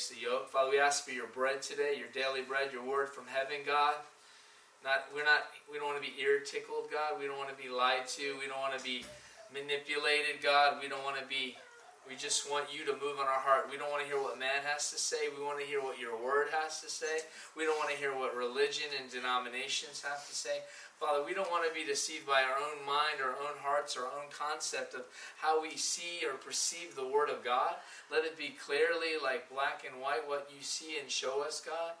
breaks the yoke. Father, we ask for your bread today, your daily bread, your word from heaven, God. Not we're not we don't want to be ear tickled, God. We don't want to be lied to. We don't want to be manipulated, God. We don't want to be we just want you to move on our heart. We don't want to hear what man has to say. We want to hear what your word has to say. We don't want to hear what religion and denominations have to say. Father, we don't want to be deceived by our own mind, our own hearts, our own concept of how we see or perceive the Word of God. Let it be clearly, like black and white, what you see and show us, God.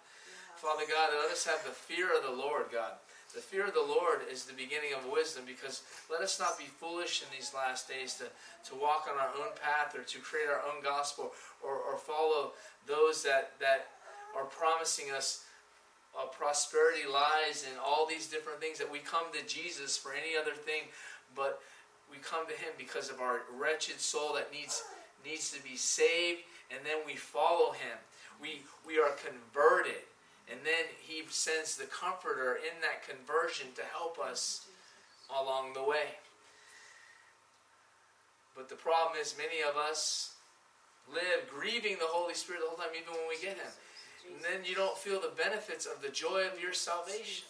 Father God, let us have the fear of the Lord, God. The fear of the Lord is the beginning of wisdom because let us not be foolish in these last days to, to walk on our own path or to create our own gospel or, or follow those that, that are promising us uh, prosperity lies and all these different things that we come to Jesus for any other thing, but we come to Him because of our wretched soul that needs needs to be saved, and then we follow Him. We we are converted, and then He sends the Comforter in that conversion to help us along the way. But the problem is, many of us live grieving the Holy Spirit the whole time, even when we get Him. And then you don't feel the benefits of the joy of your salvation.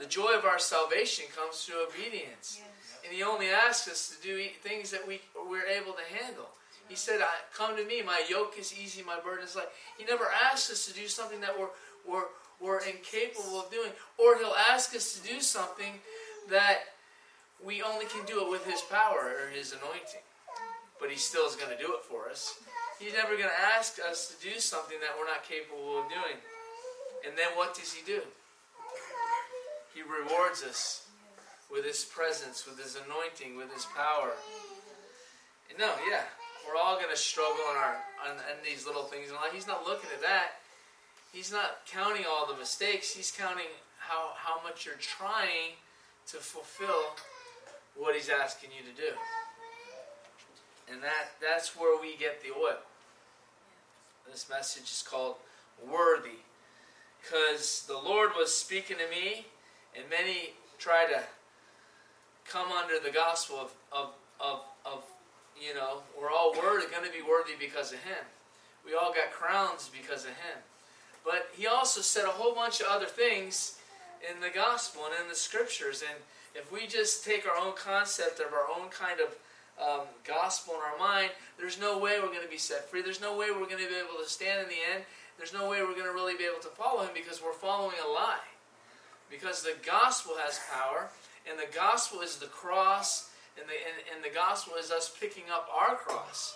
The joy of our salvation comes through obedience. And He only asks us to do things that we, we're able to handle. He said, Come to me, my yoke is easy, my burden is light. He never asks us to do something that we're, we're, we're incapable of doing. Or He'll ask us to do something that we only can do it with His power or His anointing. But He still is going to do it for us. He's never going to ask us to do something that we're not capable of doing. And then what does He do? He rewards us with His presence, with His anointing, with His power. And no, yeah, we're all going to struggle in our on, in these little things in life. He's not looking at that. He's not counting all the mistakes. He's counting how how much you're trying to fulfill what He's asking you to do. And that, that's where we get the oil. This message is called Worthy. Because the Lord was speaking to me, and many try to come under the gospel of, of, of, of you know, we're all worthy, going to be worthy because of Him. We all got crowns because of Him. But He also said a whole bunch of other things in the gospel and in the scriptures. And if we just take our own concept of our own kind of um, gospel in our mind, there's no way we're going to be set free. There's no way we're going to be able to stand in the end. There's no way we're going to really be able to follow him because we're following a lie. Because the gospel has power, and the gospel is the cross, and the, and, and the gospel is us picking up our cross.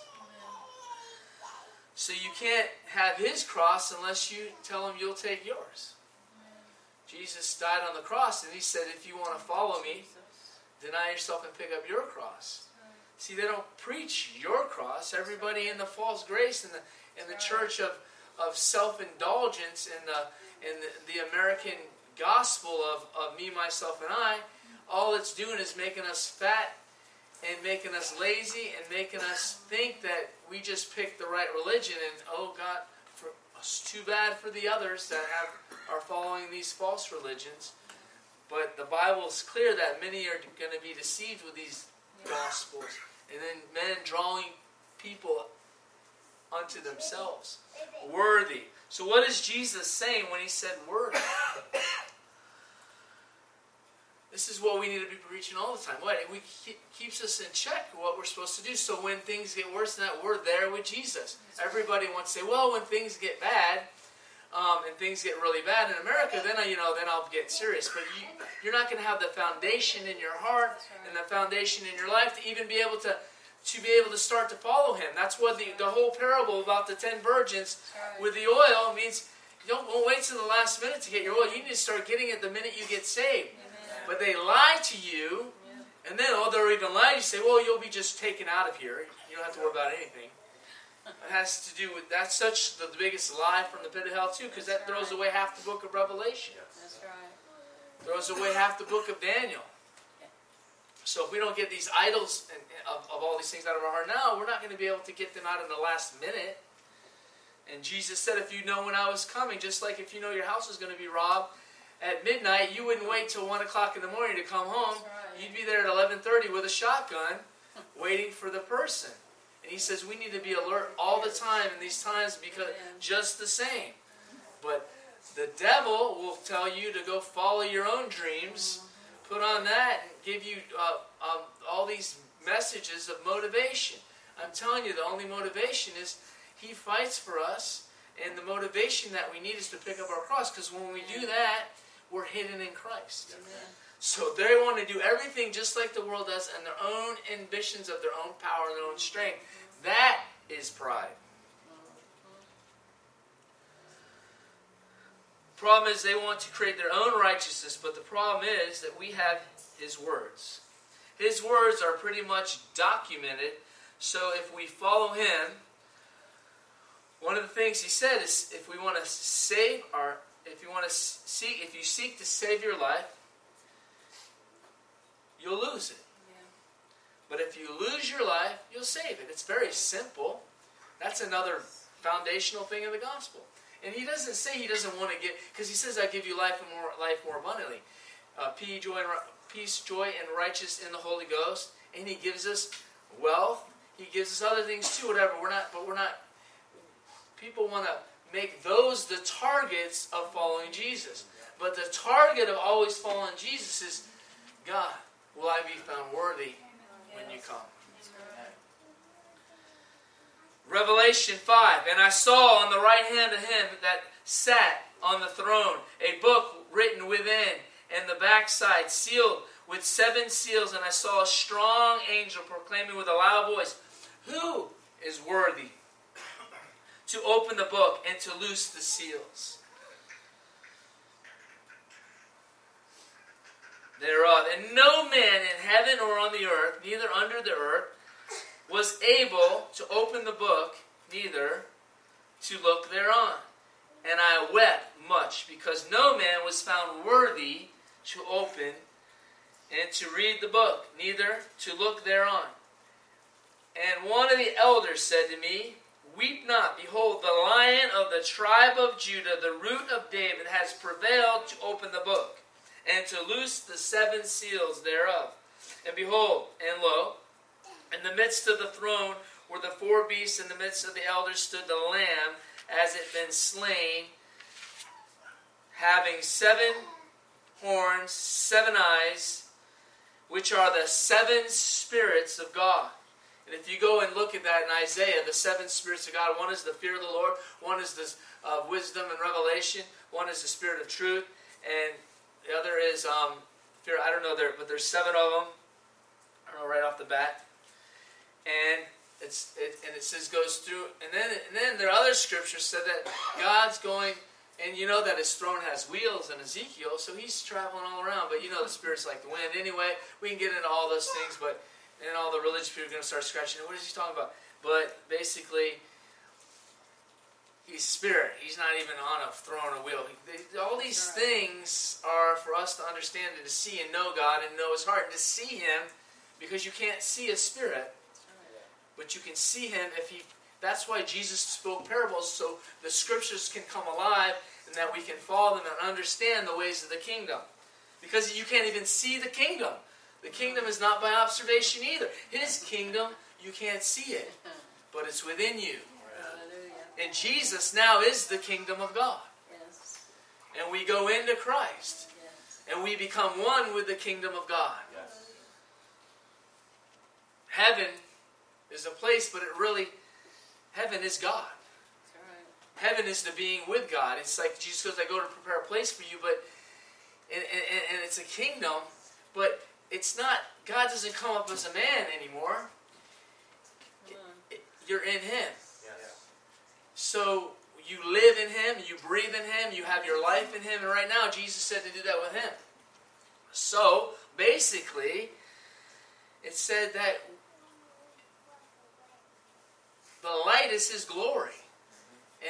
So you can't have his cross unless you tell him you'll take yours. Jesus died on the cross, and he said, if you want to follow me, deny yourself and pick up your cross. See, they don't preach your cross. Everybody in the false grace and the in the church of, of self indulgence and the in the, the American gospel of, of me, myself, and I, all it's doing is making us fat and making us lazy and making us think that we just picked the right religion and oh God, for, it's too bad for the others that have are following these false religions. But the Bible is clear that many are going to be deceived with these gospels and then men drawing people unto themselves. Worthy. So, what is Jesus saying when he said worthy? this is what we need to be preaching all the time. What it keeps us in check what we're supposed to do. So when things get worse than that, we're there with Jesus. Everybody wants to say, "Well, when things get bad, um, and things get really bad in America, then I, you know, then I'll get serious. But you, you're not going to have the foundation in your heart and the foundation in your life to even be able to to be able to start to follow Him. That's what the, the whole parable about the ten virgins with the oil means. You don't, don't wait till the last minute to get your oil. You need to start getting it the minute you get saved. But they lie to you, and then oh, they're even lying. You say, well, you'll be just taken out of here. You don't have to worry about anything. It has to do with that's such the, the biggest lie from the pit of hell too, because that throws away half the book of Revelation. That's right. Throws away half the book of Daniel. So if we don't get these idols and, of, of all these things out of our heart now, we're not going to be able to get them out in the last minute. And Jesus said, if you know when I was coming, just like if you know your house is going to be robbed at midnight, you wouldn't wait till one o'clock in the morning to come home. Right. You'd be there at eleven thirty with a shotgun, waiting for the person And he says we need to be alert all the time in these times because just the same. But the devil will tell you to go follow your own dreams, put on that, and give you uh, um, all these messages of motivation. I'm telling you, the only motivation is he fights for us, and the motivation that we need is to pick up our cross. Because when we do that, we're hidden in Christ. Amen. So they want to do everything just like the world does, and their own ambitions of their own power and their own strength. That is pride. Problem is, they want to create their own righteousness, but the problem is that we have His words. His words are pretty much documented, so if we follow Him, one of the things He said is if we want to save our, if you want to seek, if you seek to save your life, you'll lose it. But if you lose your life, you'll save it. It's very simple. That's another foundational thing of the gospel. And he doesn't say he doesn't want to get, because he says, I give you life and more life more abundantly. Uh, peace, joy, and, peace, joy, and righteousness in the Holy Ghost. And he gives us wealth. He gives us other things too, whatever. We're not, but we're not, people want to make those the targets of following Jesus. But the target of always following Jesus is, God, will I be found worthy when you come? Revelation 5 And I saw on the right hand of him that sat on the throne a book written within, and the backside sealed with seven seals. And I saw a strong angel proclaiming with a loud voice, Who is worthy to open the book and to loose the seals? Thereof. And no man in heaven or on the earth, neither under the earth, was able to open the book, neither to look thereon. And I wept much, because no man was found worthy to open and to read the book, neither to look thereon. And one of the elders said to me, Weep not, behold, the lion of the tribe of Judah, the root of David, has prevailed to open the book, and to loose the seven seals thereof. And behold, and lo, in the midst of the throne were the four beasts, in the midst of the elders stood the Lamb, as it been slain, having seven horns, seven eyes, which are the seven spirits of God. And if you go and look at that in Isaiah, the seven spirits of God, one is the fear of the Lord, one is the uh, wisdom and revelation, one is the spirit of truth, and the other is um. I don't know there, but there's seven of them. I don't know right off the bat and it's it, and it says goes through, and then and then there are other scriptures said that God's going, and you know that His throne has wheels in Ezekiel, so He's traveling all around. But you know the Spirit's like the wind. Anyway, we can get into all those things, but then all the religious people are going to start scratching. What is He talking about? But basically. He's spirit. He's not even on a throne or wheel. all these things are for us to understand and to see and know God and know His heart and to see Him, because you can't see a spirit but you can see him if he that's why Jesus spoke parables so the scriptures can come alive and that we can follow them and understand the ways of the kingdom. Because you can't even see the kingdom. The kingdom is not by observation either. His kingdom, you can't see it, but it's within you. And Jesus now is the kingdom of God. And we go into Christ. And we become one with the kingdom of God. Heaven is a place, but it really, heaven is God. Heaven is the being with God. It's like Jesus goes, I go to prepare a place for you, but, and, and, and it's a kingdom, but it's not, God doesn't come up as a man anymore. You're in Him. So you live in Him, you breathe in Him, you have your life in Him, and right now Jesus said to do that with Him. So basically, it said that the light is His glory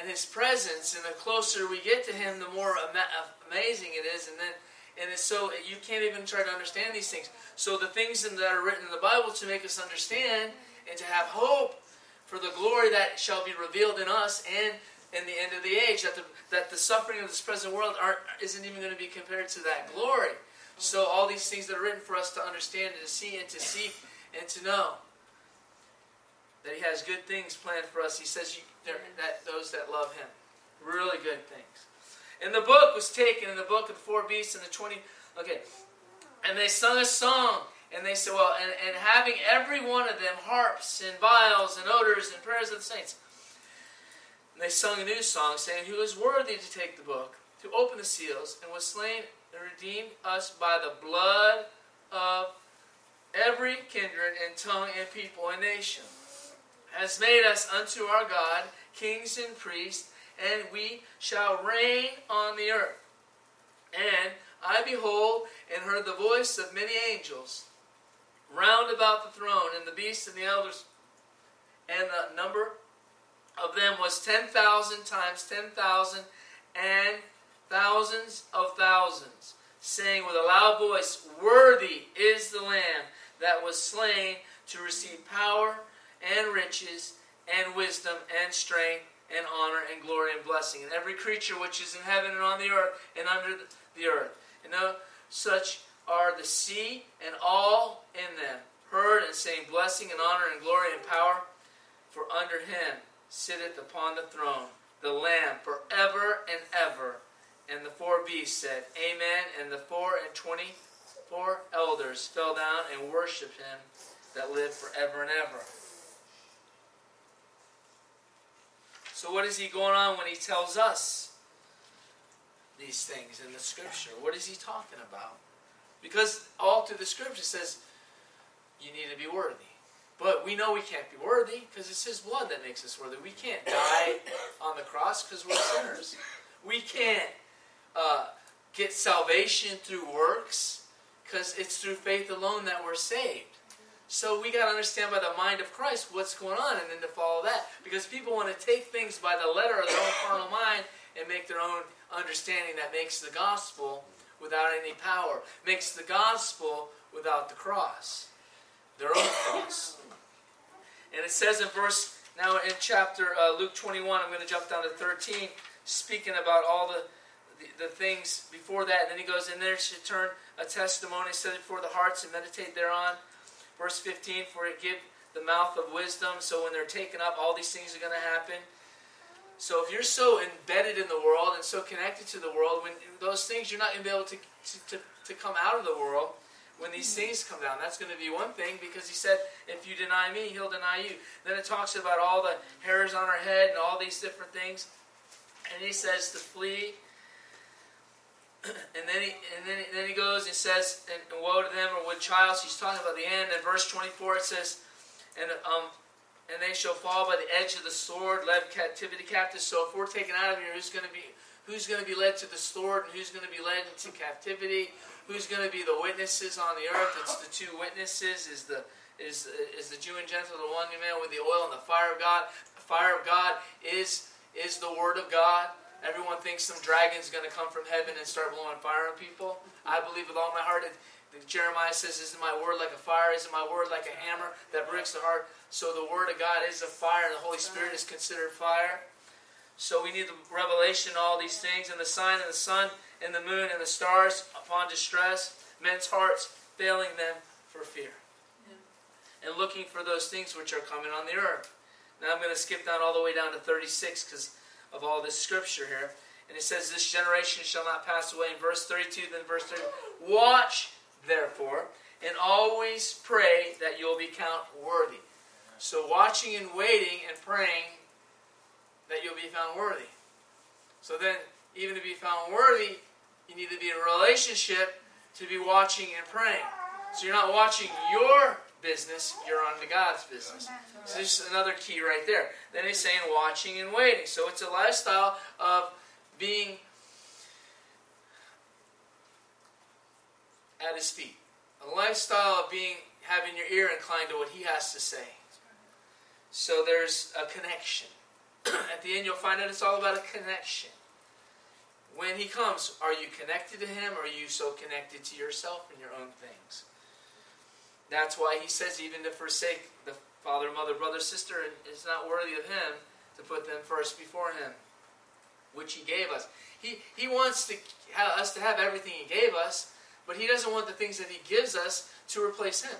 and His presence. And the closer we get to Him, the more ama- amazing it is. And then, and it's so you can't even try to understand these things. So the things that are written in the Bible to make us understand and to have hope for the glory that shall be revealed in us and in the end of the age. That the that the suffering of this present world aren't, isn't even going to be compared to that glory. So all these things that are written for us to understand and to see and to seek and to know. that He has good things planned for us. He says you, that those that love Him, really good things. And the book was taken in the book of the four beasts and the twenty. Okay, and they sung a song. And they said, well, and, and having every one of them harps and viols and odors and prayers of the saints. And they sung a new song, saying, Who is worthy to take the book, to open the seals, and was slain and redeemed us by the blood of every kindred and tongue and people and nation, has made us unto our God kings and priests, and we shall reign on the earth. And I behold and heard the voice of many angels round about the throne, and the beasts and the elders, and the number of them was ten thousand times ten thousand, and thousands of thousands, saying with a loud voice, Worthy is the Lamb that was slain to receive power and riches and wisdom and strength and honor and glory and blessing. And every creature which is in heaven and on the earth and under the earth. And no such are the sea and all in them, heard and saying blessing and honor and glory and power, for under him sitteth upon the throne the Lamb forever and ever. And the four beasts said, Amen. And the four and twenty four elders fell down and worshipped him that lived forever and ever. So, what is he going on when he tells us these things in the scripture? What is he talking about? Because all through the scripture says you need to be worthy. But we know we can't be worthy because it's His blood that makes us worthy. We can't die on the cross because we're sinners. We can't uh, get salvation through works because it's through faith alone that we're saved. So we got to understand by the mind of Christ what's going on and then to follow that. Because people want to take things by the letter of their own carnal mind and make their own understanding that makes the gospel without any power, makes the gospel without the cross, their own cross. And it says in verse, now in chapter uh, Luke 21, I'm going to jump down to 13, speaking about all the, the, the things before that. And then he goes, And there should turn a testimony set it before the hearts and meditate thereon. Verse 15, For it give the mouth of wisdom. So when they're taken up, all these things are going to happen. So if you're so embedded in the world and so connected to the world, when those things you're not going to be able to, to, to come out of the world when these things come down. That's going to be one thing because he said, if you deny me, he'll deny you. Then it talks about all the hairs on our head and all these different things. And he says to flee. And then he and then, then he goes and says, and, and woe to them or with child. So he's talking about the end. And verse 24 it says, and um, and they shall fall by the edge of the sword, led captivity captive. So if we're taken out of here, who's going to be who's going to be led to the sword and who's going to be led into captivity? Who's going to be the witnesses on the earth? It's the two witnesses. Is the is is the Jew and Gentile the one man with the oil and the fire of God? The fire of God is is the word of God. Everyone thinks some dragon's going to come from heaven and start blowing fire on people. I believe with all my heart Jeremiah says, Isn't my word like a fire? Isn't my word like a hammer that breaks the heart? So the word of God is a fire, and the Holy Spirit is considered fire. So we need the revelation all these things, and the sign and the sun and the moon and the stars upon distress, men's hearts failing them for fear. Yeah. And looking for those things which are coming on the earth. Now I'm going to skip down all the way down to 36 because of all this scripture here. And it says, This generation shall not pass away. In verse 32, then verse 30. Watch, therefore, and always pray that you'll be counted worthy. So watching and waiting and praying that you'll be found worthy. So then, even to be found worthy, you need to be in a relationship to be watching and praying. So you're not watching your business, you're on to God's business. So this is another key right there. Then he's saying watching and waiting. So it's a lifestyle of being at his feet. A lifestyle of being having your ear inclined to what he has to say. So there's a connection. At the end, you'll find out it's all about a connection. When He comes, are you connected to Him or are you so connected to yourself and your own things? That's why He says, even to forsake the father, mother, brother, sister, is not worthy of Him to put them first before Him, which He gave us. He, he wants to us to have everything He gave us, but He doesn't want the things that He gives us to replace Him.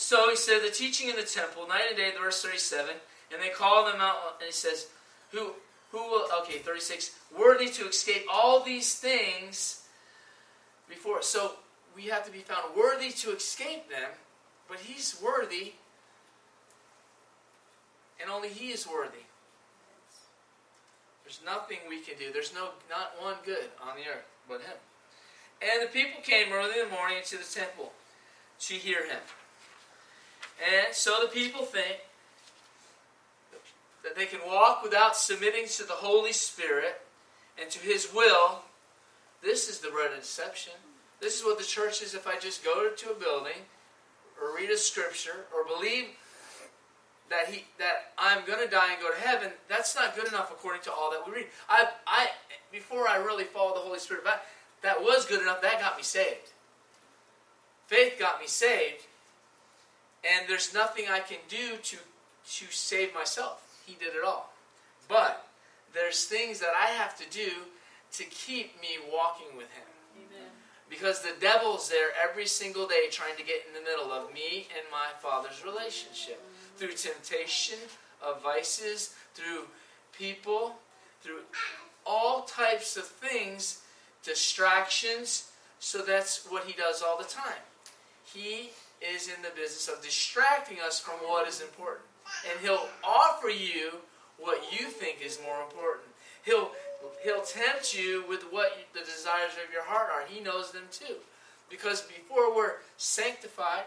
So he said, the teaching in the temple, night and day, verse 37, and they call them out, and he says, who, who will, okay, 36, worthy to escape all these things before. So we have to be found worthy to escape them, but he's worthy, and only he is worthy. There's nothing we can do. There's no not one good on the earth but him. And the people came early in the morning to the temple to hear him. And so the people think that they can walk without submitting to the Holy Spirit and to His will. This is the bread of deception. This is what the church is if I just go to a building or read a scripture or believe that he that I'm going to die and go to heaven. That's not good enough according to all that we read. I I before I really follow the Holy Spirit, that, that was good enough. That got me saved. Faith got me saved, and there's nothing I can do to to save myself. He did it all. But there's things that I have to do to keep me walking with Him. Amen. Because the devil's there every single day trying to get in the middle of me and my Father's relationship. Through temptation, of vices, through people, through all types of things, distractions. So that's what he does all the time. He is in the business of distracting us from what is important and he'll offer you what you think is more important. He'll he'll tempt you with what the desires of your heart are. He knows them too. Because before we're sanctified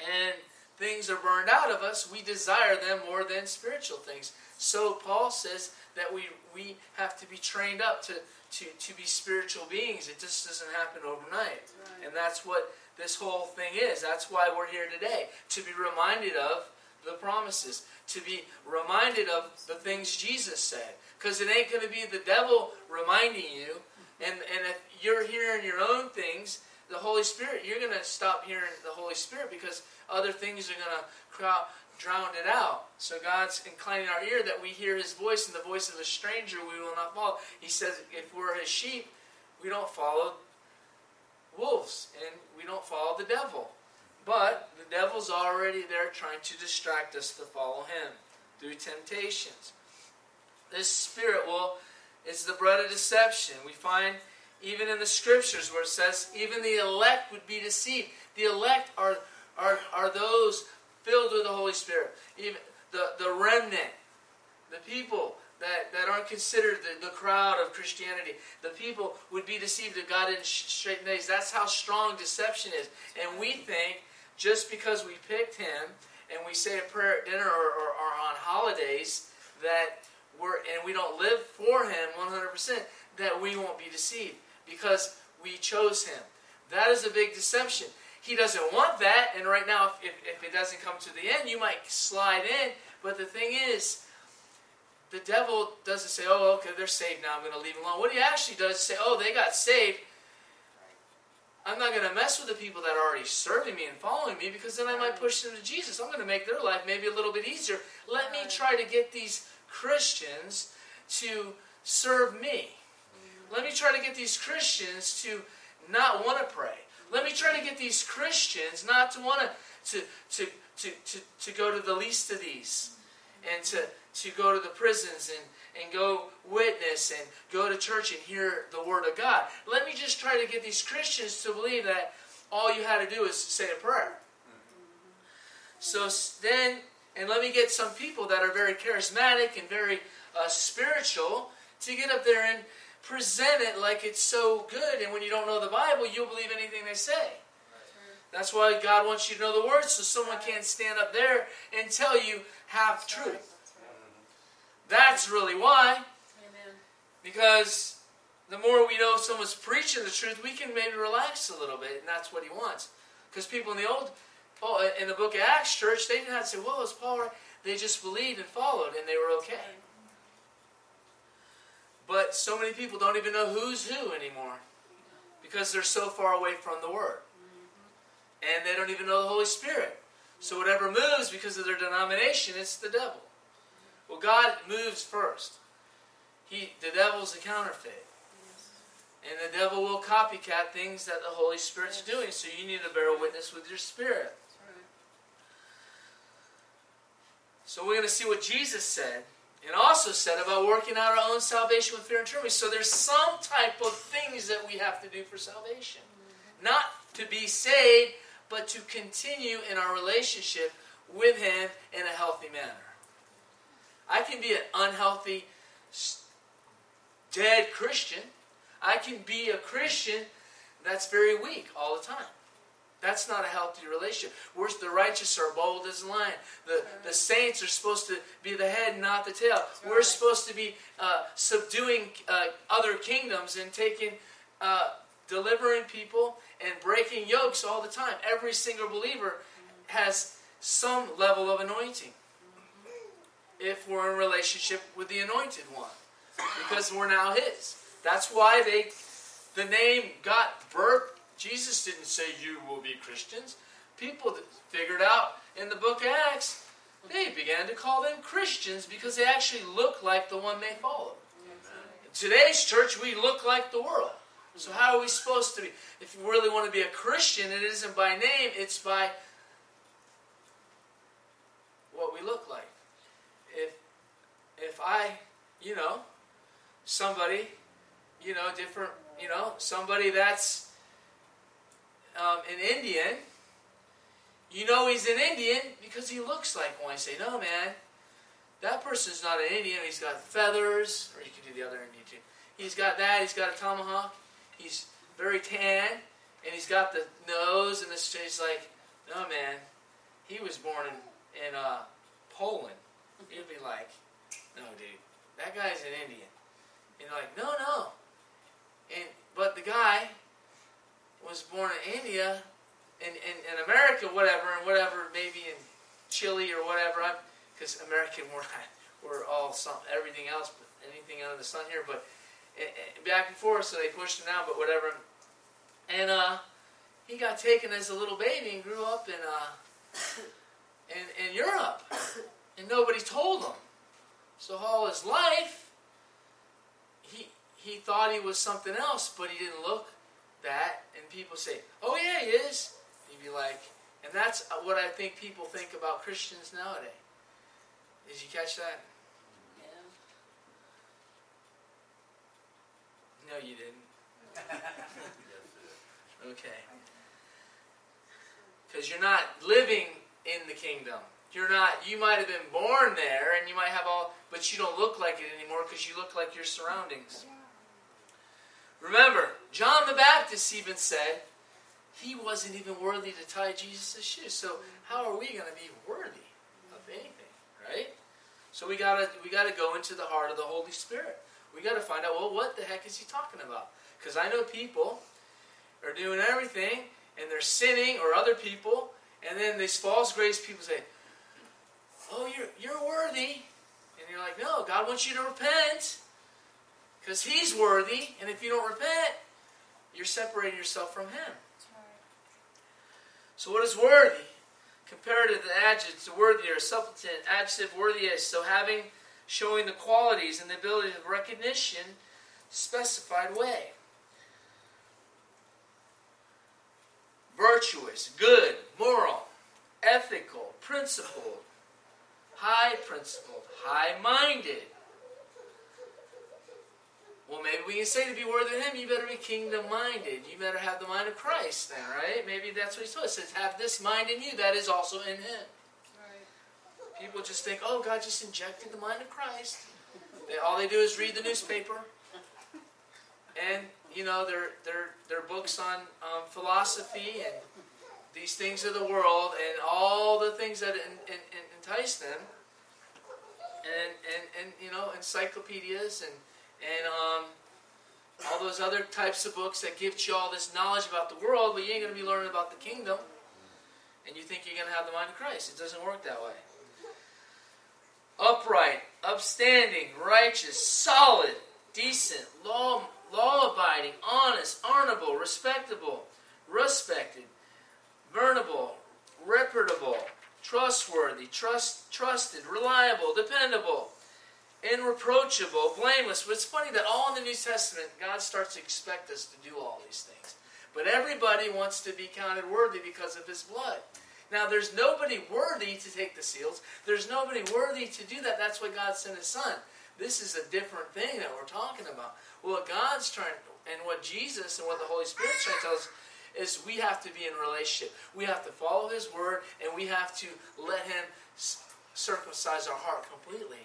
and things are burned out of us, we desire them more than spiritual things. So Paul says that we we have to be trained up to to, to be spiritual beings. It just doesn't happen overnight. Right. And that's what this whole thing is. That's why we're here today. To be reminded of the promises, to be reminded of the things Jesus said. Because it ain't going to be the devil reminding you. Mm-hmm. And, and if you're hearing your own things, the Holy Spirit, you're going to stop hearing the Holy Spirit because other things are going to drown it out. So God's inclining our ear that we hear His voice, and the voice of a stranger we will not follow. He says, if we're His sheep, we don't follow wolves, and we don't follow the devil. But the devil's already there trying to distract us to follow him through temptations. This spirit will is the bread of deception. We find even in the scriptures where it says even the elect would be deceived. The elect are are, are those filled with the Holy Spirit. Even the, the remnant, the people that, that aren't considered the, the crowd of Christianity. The people would be deceived if God didn't straighten days. That's how strong deception is. And we think just because we picked him and we say a prayer at dinner or, or, or on holidays that we're and we don't live for him 100% that we won't be deceived because we chose him that is a big deception he doesn't want that and right now if, if it doesn't come to the end you might slide in but the thing is the devil doesn't say oh okay they're saved now i'm going to leave them alone what he actually does is say oh they got saved I'm not going to mess with the people that are already serving me and following me because then I might push them to Jesus. I'm going to make their life maybe a little bit easier. Let me try to get these Christians to serve me. Mm-hmm. Let me try to get these Christians to not want to pray. Let me try to get these Christians not to want to, to, to, to, to, go to the least of these and to, to go to the prisons and, and go witness and go to church and hear the Word of God. Let me just try to get these Christians to believe that all you had to do is say a prayer. So then, and let me get some people that are very charismatic and very uh, spiritual to get up there and present it like it's so good. And when you don't know the Bible, you'll believe anything they say. That's why God wants you to know the Word so someone can't stand up there and tell you half truth. That's really why. Amen. Because the more we know someone's preaching the truth, we can maybe relax a little bit, and that's what he wants. Because people in the old, in the book of Acts church, they didn't have to say, well, it's Paul right? They just believed and followed, and they were okay. But so many people don't even know who's who anymore because they're so far away from the Word. And they don't even know the Holy Spirit. So whatever moves because of their denomination, it's the devil. Well, God moves first. He, the devil's a counterfeit. And the devil will copycat things that the Holy Spirit's doing. So you need to bear witness with your spirit. So we're going to see what Jesus said and also said about working out our own salvation with fear and trembling. So there's some type of things that we have to do for salvation. Mm-hmm. Not to be saved, but to continue in our relationship with Him in a healthy manner. I can be an unhealthy, dead Christian. I can be a Christian that's very weak all the time. That's not a healthy relationship. We're, the righteous are bold as a lion. The, the saints are supposed to be the head, not the tail. We're supposed to be uh, subduing uh, other kingdoms and taking, uh, delivering people and breaking yokes all the time. Every single believer has some level of anointing if we're in relationship with the anointed one because we're now his. That's why they the name got birth Jesus didn't say you will be Christians. People figured out in the book of Acts, they began to call them Christians because they actually look like the one they follow. Today's church, we look like the world. So how are we supposed to be? If you really want to be a Christian, it isn't by name, it's by what we look like. If if I, you know, somebody, you know, different, you know, somebody that's um, an Indian, you know he's an Indian because he looks like one. You say, no, man, that person's not an Indian. He's got feathers, or you can do the other Indian too. He's got that. He's got a tomahawk. He's very tan, and he's got the nose and the face. Like, no, man, he was born in in uh, Poland. You'd be like, no, dude, that guy's an Indian. And you're like, no, no. And but the guy was born in India, in, in, in America, whatever, and whatever, maybe in Chile or whatever. Because American, we're not, we're all some, everything else, but anything under the sun here. But eh, eh, back and forth, so they pushed him out, but whatever. And uh, he got taken as a little baby and grew up in uh, in, in Europe, and nobody told him. So all his life, he he thought he was something else, but he didn't look that, and people say, "Oh yeah, he is," you'd be like, and that's what I think people think about Christians nowadays. Did you catch that? Yeah. No, you didn't. okay. Because you're not living in the kingdom. You're not. You might have been born there, and you might have all, but you don't look like it anymore because you look like your surroundings. Remember, John the Baptist even said he wasn't even worthy to tie Jesus' shoes. So how are we going to be worthy of anything, right? So we gotta we gotta go into the heart of the Holy Spirit. We gotta find out well what the heck is he talking about? Because I know people are doing everything and they're sinning or other people, and then these false grace people say, "Oh, you're you're worthy," and you're like, "No, God wants you to repent." Because He's worthy, and if you don't repent, you're separating yourself from Him. So, what is worthy? Compared to the adjectives, the worthy or suppletant, adjective worthy is so having, showing the qualities and the ability of recognition, specified way. Virtuous, good, moral, ethical, principled, high principled, high minded, well, maybe we can say to be worthy of Him, you better be kingdom minded. You better have the mind of Christ, then, right? Maybe that's what He told us. It says, have this mind in you that is also in Him. Right. People just think, oh, God just injected the mind of Christ. They, all they do is read the newspaper. And, you know, their, their, their books on um, philosophy and these things of the world and all the things that in, in, in entice them. And, and, and, you know, encyclopedias and and um, all those other types of books that give you all this knowledge about the world, but you ain't going to be learning about the kingdom. And you think you're going to have the mind of Christ. It doesn't work that way. Upright, upstanding, righteous, solid, decent, law, law abiding, honest, honorable, respectable, respected, venerable, reputable, trustworthy, trust, trusted, reliable, dependable irreproachable, blameless. But it's funny that all in the New Testament, God starts to expect us to do all these things. But everybody wants to be counted worthy because of His blood. Now, there's nobody worthy to take the seals. There's nobody worthy to do that. That's why God sent His Son. This is a different thing that we're talking about. What God's trying, and what Jesus and what the Holy Spirit's trying to tell us is we have to be in relationship. We have to follow His Word, and we have to let Him circumcise our heart completely.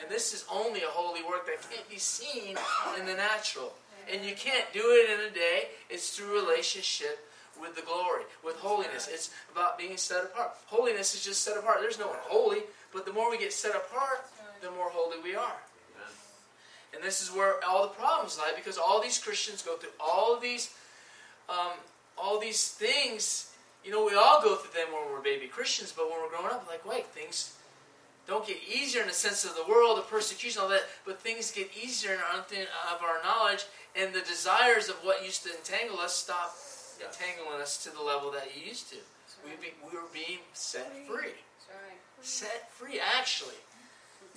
And this is only a holy work that can't be seen in the natural. And you can't do it in a day. It's through relationship with the glory, with holiness. It's about being set apart. Holiness is just set apart. There's no one holy, but the more we get set apart, the more holy we are. And this is where all the problems lie because all these Christians go through all these, um, all these things. You know, we all go through them when we're baby Christians, but when we're growing up, like, wait, things don't get easier in the sense of the world, the persecution, all that, but things get easier in our, of our knowledge, and the desires of what used to entangle us stop entangling us to the level that you used to. We, be, we were being set free. Set free, actually.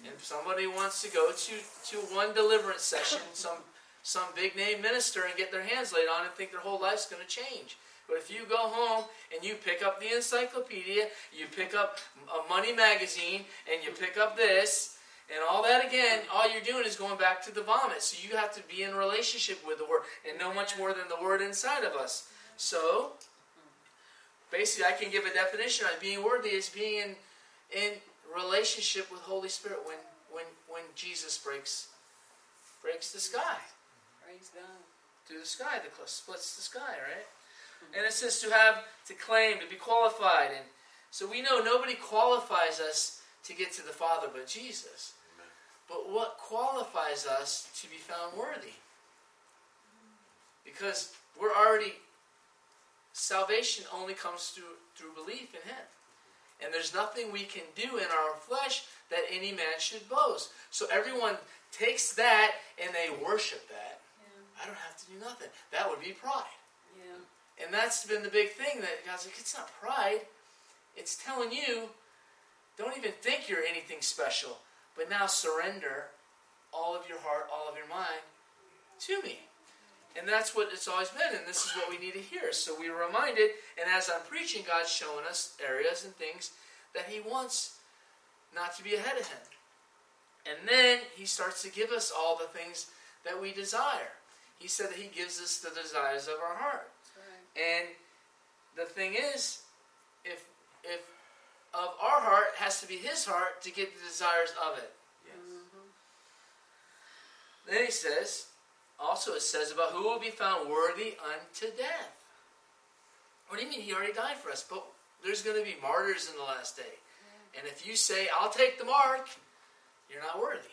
And if somebody wants to go to, to one deliverance session, some some big name minister, and get their hands laid on and think their whole life's going to change. But if you go home and you pick up the encyclopedia, you pick up a money magazine, and you pick up this, and all that again, all you're doing is going back to the vomit. So you have to be in relationship with the Word and know much more than the Word inside of us. So, basically, I can give a definition on being worthy is being in, in relationship with Holy Spirit when, when, when Jesus breaks breaks the sky. Praise God. Through the sky, the splits the sky, right? And it says to have, to claim, to be qualified. And so we know nobody qualifies us to get to the Father but Jesus. Amen. But what qualifies us to be found worthy? Because we're already, salvation only comes through, through belief in Him. And there's nothing we can do in our flesh that any man should boast. So everyone takes that and they worship that. Yeah. I don't have to do nothing. That would be pride. And that's been the big thing that God's like, it's not pride. It's telling you, don't even think you're anything special, but now surrender all of your heart, all of your mind to me. And that's what it's always been, and this is what we need to hear. So we are reminded, and as I'm preaching, God's showing us areas and things that He wants not to be ahead of Him. And then He starts to give us all the things that we desire. He said that He gives us the desires of our heart. And the thing is, if if of our heart has to be his heart to get the desires of it. Yes. Mm-hmm. Then he says, also it says about who will be found worthy unto death. What do you mean he already died for us? But there's going to be martyrs in the last day. Yeah. And if you say, I'll take the mark, you're not worthy.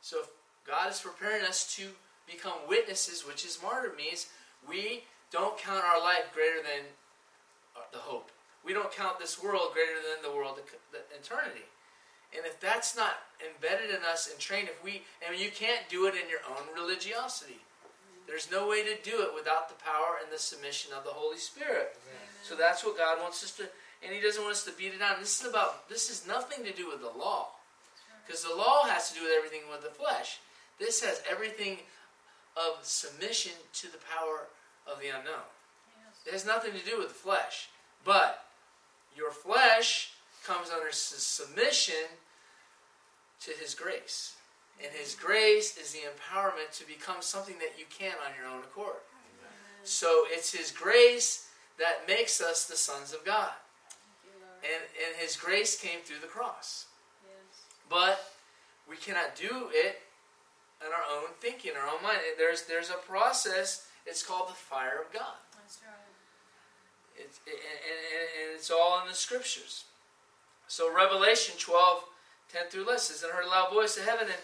So if God is preparing us to become witnesses, which is martyr means, we don't count our life greater than uh, the hope. We don't count this world greater than the world, the eternity. And if that's not embedded in us and trained, if we, and you can't do it in your own religiosity. There's no way to do it without the power and the submission of the Holy Spirit. Amen. So that's what God wants us to, and He doesn't want us to beat it down. This is about, this is nothing to do with the law. Because the law has to do with everything with the flesh. This has everything of submission to the power of the unknown. Yes. It has nothing to do with the flesh. But your flesh comes under submission to His grace. And His grace is the empowerment to become something that you can't on your own accord. Amen. So it's His grace that makes us the sons of God. and, and His grace came through the cross. Yes. But we cannot do it in our own thinking, our own mind. There's, there's a process it's called the fire of God. That's right. It's, and, and, and it's all in the scriptures. So Revelation 12, 10 through 11 says, And heard a loud voice of heaven, and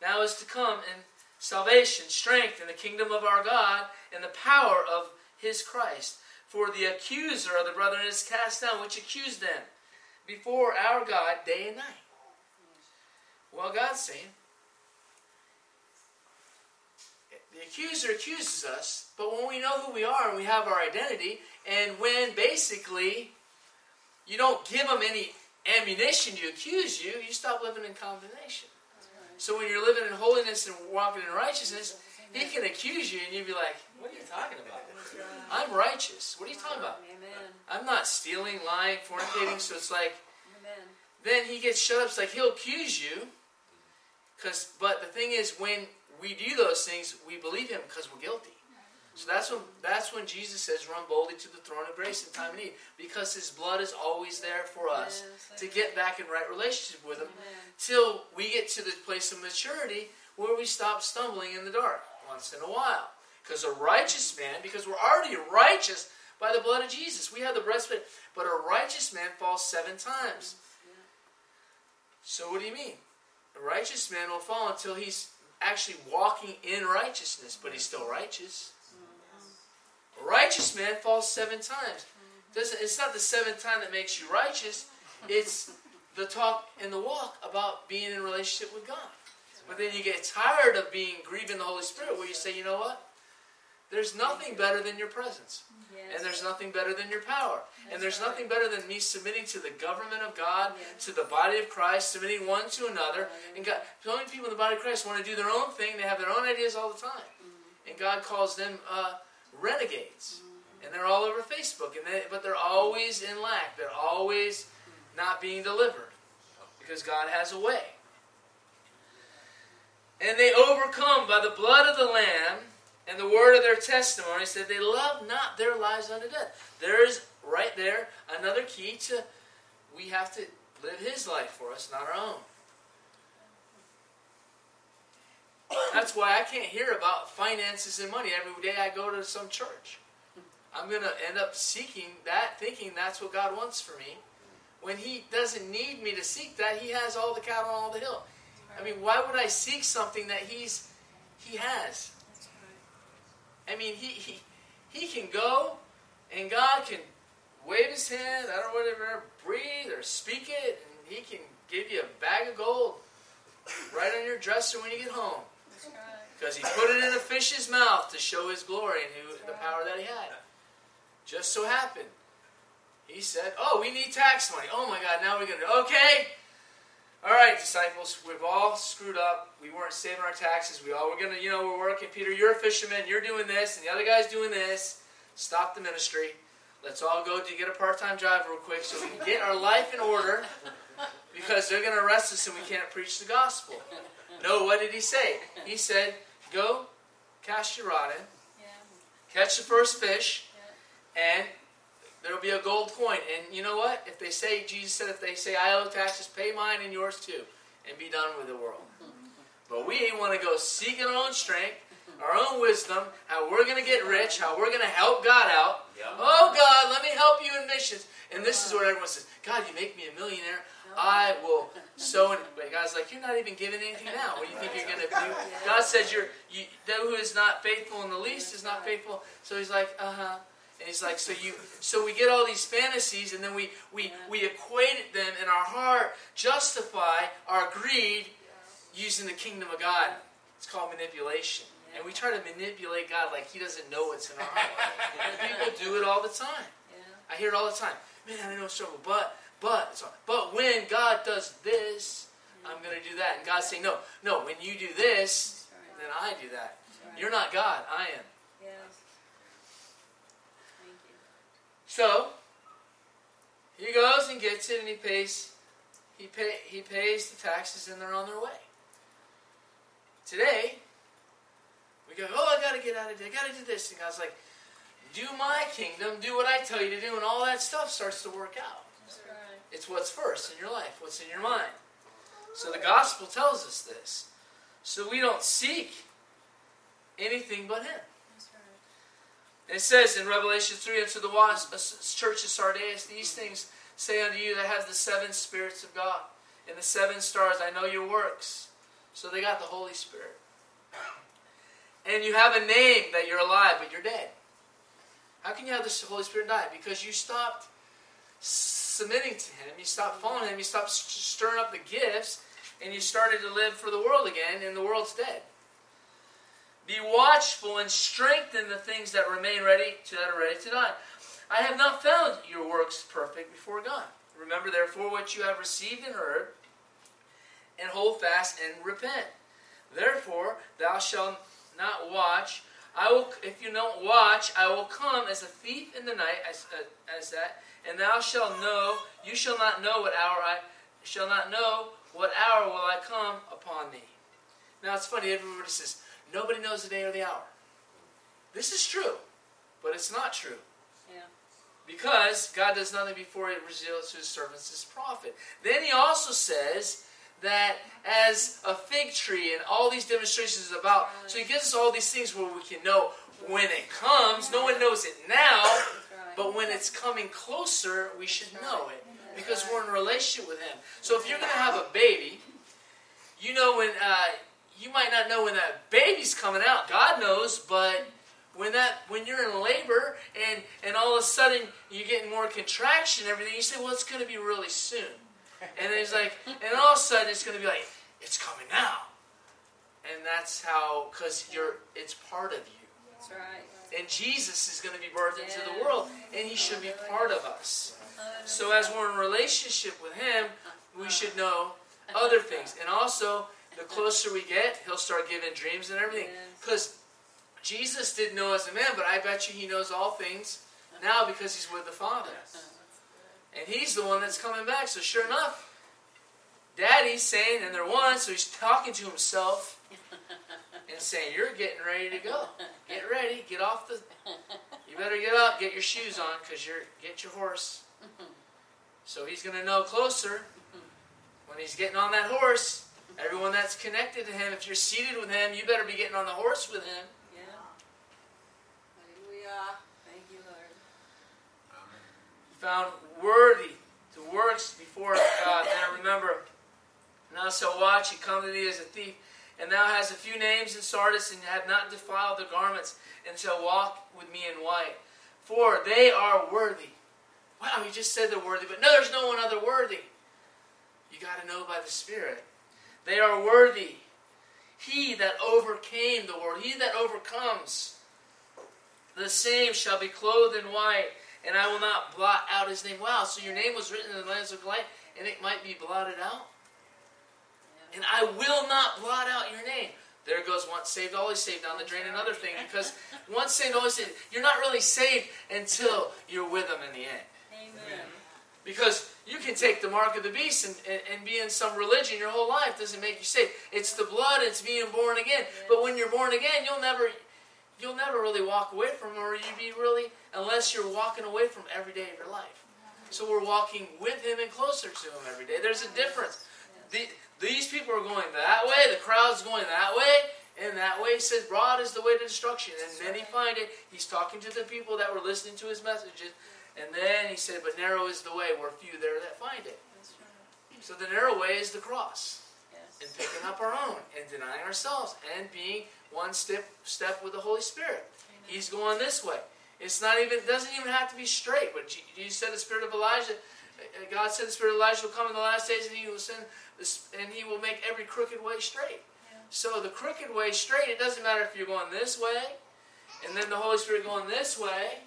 now is to come, and salvation, strength, and the kingdom of our God, and the power of his Christ. For the accuser of the brethren is cast down, which accused them before our God day and night. Well, God's saying, The accuser accuses us, but when we know who we are and we have our identity, and when basically you don't give them any ammunition to accuse you, you stop living in condemnation. So when you're living in holiness and walking in righteousness, he can accuse you, and you'd be like, "What are you talking about? I'm righteous. What are you talking about? Amen. I'm not stealing, lying, fornicating. So it's like, Amen. then he gets shut up. It's like he'll accuse you. Cause, but the thing is, when we do those things, we believe him because we're guilty. So that's when that's when Jesus says, "Run boldly to the throne of grace in time of need," because His blood is always there for us to get back in right relationship with Him, till we get to the place of maturity where we stop stumbling in the dark once in a while. Because a righteous man, because we're already righteous by the blood of Jesus, we have the breastplate. But a righteous man falls seven times. So what do you mean? A righteous man will fall until he's actually walking in righteousness, but he's still righteous. Mm-hmm. A righteous man falls seven times. Mm-hmm. Doesn't it's not the seventh time that makes you righteous. It's the talk and the walk about being in relationship with God. But then you get tired of being grieving the Holy Spirit where you say, you know what? There's nothing better than your presence. Yes. And there's nothing better than your power. And there's right. nothing better than me submitting to the government of God, Yes. to the body of Christ, submitting one to another. And God, so many people in the body of Christ want to do their own thing. They have their own ideas all the time. And God calls them uh, renegades. And they're all over Facebook. And they, but they're always in lack. They're always not being delivered. Because God has a way. And they overcome by the blood of the Lamb and the word of their testimony said they love not their lives unto death. There is right there another key to we have to live his life for us, not our own. That's why I can't hear about finances and money every day I go to some church. I'm going to end up seeking that, thinking that's what God wants for me. When He doesn't need me to seek that, He has all the cattle on all the hill. I mean, why would I seek something that He's He has? I mean, he, he, he can go and God can wave his hand, I don't know whatever, breathe or speak it, and he can give you a bag of gold right on your dresser when you get home. Because he put it in a fish's mouth to show his glory and who, the power that he had. Just so happened. He said, Oh, we need tax money. Oh my God, now we're going to. Okay. All right, disciples, we've all screwed up. We weren't saving our taxes. We all were going to, you know, we're working. Peter, you're a fisherman. You're doing this, and the other guy's doing this. Stop the ministry. Let's all go to get a part time job real quick so we can get our life in order because they're going to arrest us and we can't preach the gospel. No, what did he say? He said, Go cast your rod in, Yeah. catch the first fish, and there'll be a gold coin. And you know what? If they say, Jesus said, if they say, I owe taxes, pay mine and yours too, and be done with the world. But we want to go seeking our own strength, our own wisdom, how we're going to get rich, how we're going to help God out. Oh, God, let me help you in missions. And this is what everyone says God, you make me a millionaire. I will sow. In. But God's like, you're not even giving anything now. What do you think you're going to do? God says, you're, you, that who is not faithful in the least is not faithful. So he's like, uh huh. And he's like, so you, so we get all these fantasies, and then we we we equate them in our heart, justify our greed using the kingdom of God. It's called manipulation, and we try to manipulate God like He doesn't know what's in our heart. people do it all the time. Yeah. I hear it all the time. Man, I know struggle, but but but when God does this, I'm going to do that. And God's saying, no, no. When you do this, then I do that. You're not God. I am. Yes. Thank you. So he goes and gets it, and he pays. He pay, He pays the taxes, and they're on their way. Today, we go. Oh, I got to get out of here. I got to do this. And God's like, do my kingdom, do what I tell you to do, and all that stuff starts to work out. Right. It's what's first in your life, what's in your mind. So the gospel tells us this. So we don't seek anything but Him. And it says in Revelation 3 unto the wise uh, church of Sardis, these things say unto you that have the seven spirits of God and the seven stars. I know your works. So they got the Holy Spirit. And you have a name that you're alive, but you're dead. How can you have the Holy Spirit die? Because you stopped submitting to Him, you stopped following Him, you stopped stirring up the gifts, and you started to live for the world again, and the world's dead. Be watchful and strengthen the things that remain ready to, that are ready to die. I have not found your works perfect before God. Remember therefore what you have received and heard, and hold fast and repent. Therefore thou shalt not watch I will, if you don't watch, I will come as a thief in the night, as, uh, as that, and thou shalt know, you shall not know what hour I shall not know what hour will I come upon thee. Now it's funny, everybody says, nobody knows the day or the hour. This is true, but it's not true. Yeah. Because God does nothing before he reveals to his servants his prophet. Then he also says that as a fig tree and all these demonstrations is about, so he gives us all these things where we can know when it comes. No one knows it now, right. but when it's coming closer, we should know it because we're in a relationship with him. So if you're going to have a baby, you know when uh, you might not know when that baby's coming out. God knows, but when that when you're in labor and and all of a sudden you're getting more contraction and everything, you say, well, it's going to be really soon. And then he's like, and all of a sudden it's going to be like, it's coming now. And that's how, because you're, it's part of you. That's right. And Jesus is going to be birthed into the world, and he should be part of us. So as we're in relationship with him, we should know other things. And also, the closer we get, he'll start giving dreams and everything. Yes. Because Jesus didn't know as a man, but I bet you he knows all things now because he's with the Father. And he's the one that's coming back. So sure enough, Daddy's saying, and they're one, so he's talking to himself and saying, You're getting ready to go. Get ready, get off the you better get up, get your shoes on, because you're get your horse. So he's gonna know closer when he's getting on that horse. Everyone that's connected to him, if you're seated with him, you better be getting on the horse with him. Yeah. Hallelujah. Thank you, Lord. found worthy to works before God. Now remember, now shall watch, he come to thee as a thief, and thou hast a few names in Sardis, and have not defiled the garments, and shall walk with me in white. For they are worthy. Wow, you just said they're worthy, but no, there's no one other worthy. You got to know by the Spirit. They are worthy. He that overcame the world, he that overcomes, the same shall be clothed in white, and I will not blot out his name. Wow, so your name was written in the Lamb's of Life, and it might be blotted out? And I will not blot out your name. There goes once saved, always saved down the drain, another thing, because once saved, always saved. You're not really saved until you're with him in the end. Amen. Because you can take the mark of the beast and, and, and be in some religion your whole life doesn't make you saved. It's the blood, it's being born again. But when you're born again, you'll never you'll never really walk away from or you be really unless you're walking away from every day of your life. So we're walking with him and closer to him every day. There's a difference. The, these people are going that way, the crowd's going that way, and that way he says broad is the way to destruction. And many find it. He's talking to the people that were listening to his messages. And then he said, But narrow is the way, where few there that find it. That's right. So the narrow way is the cross. And picking up our own and denying ourselves and being one step step with the Holy Spirit. He's going this way. It's not even it doesn't even have to be straight. But you said the spirit of Elijah. uh, God said the spirit of Elijah will come in the last days, and he will send this, and he will make every crooked way straight. Yeah. So the crooked way straight. It doesn't matter if you're going this way, and then the Holy Spirit going this way,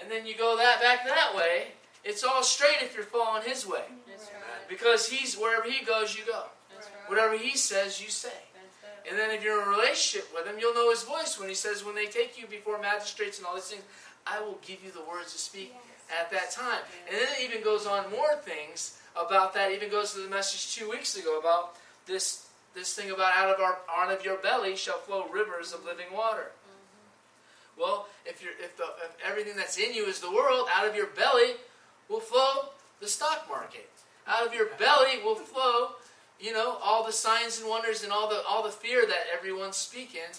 and then you go that back that way. It's all straight if you're following His way, That's right. because He's wherever He goes, you go. That's right. Whatever He says, you say. And then if you're in a relationship with him, you'll know his voice when he says, when they take you before magistrates and all these things, I will give you the words to speak at that time. And then it even goes on more things about that. It even goes to the message two weeks ago about this this thing about out of our out of your belly shall flow rivers of living water. Well, if you're if the if everything that's in you is the world, out of your belly will flow the stock market. Out of your belly will flow you know all the signs and wonders and all the all the fear that everyone's speaking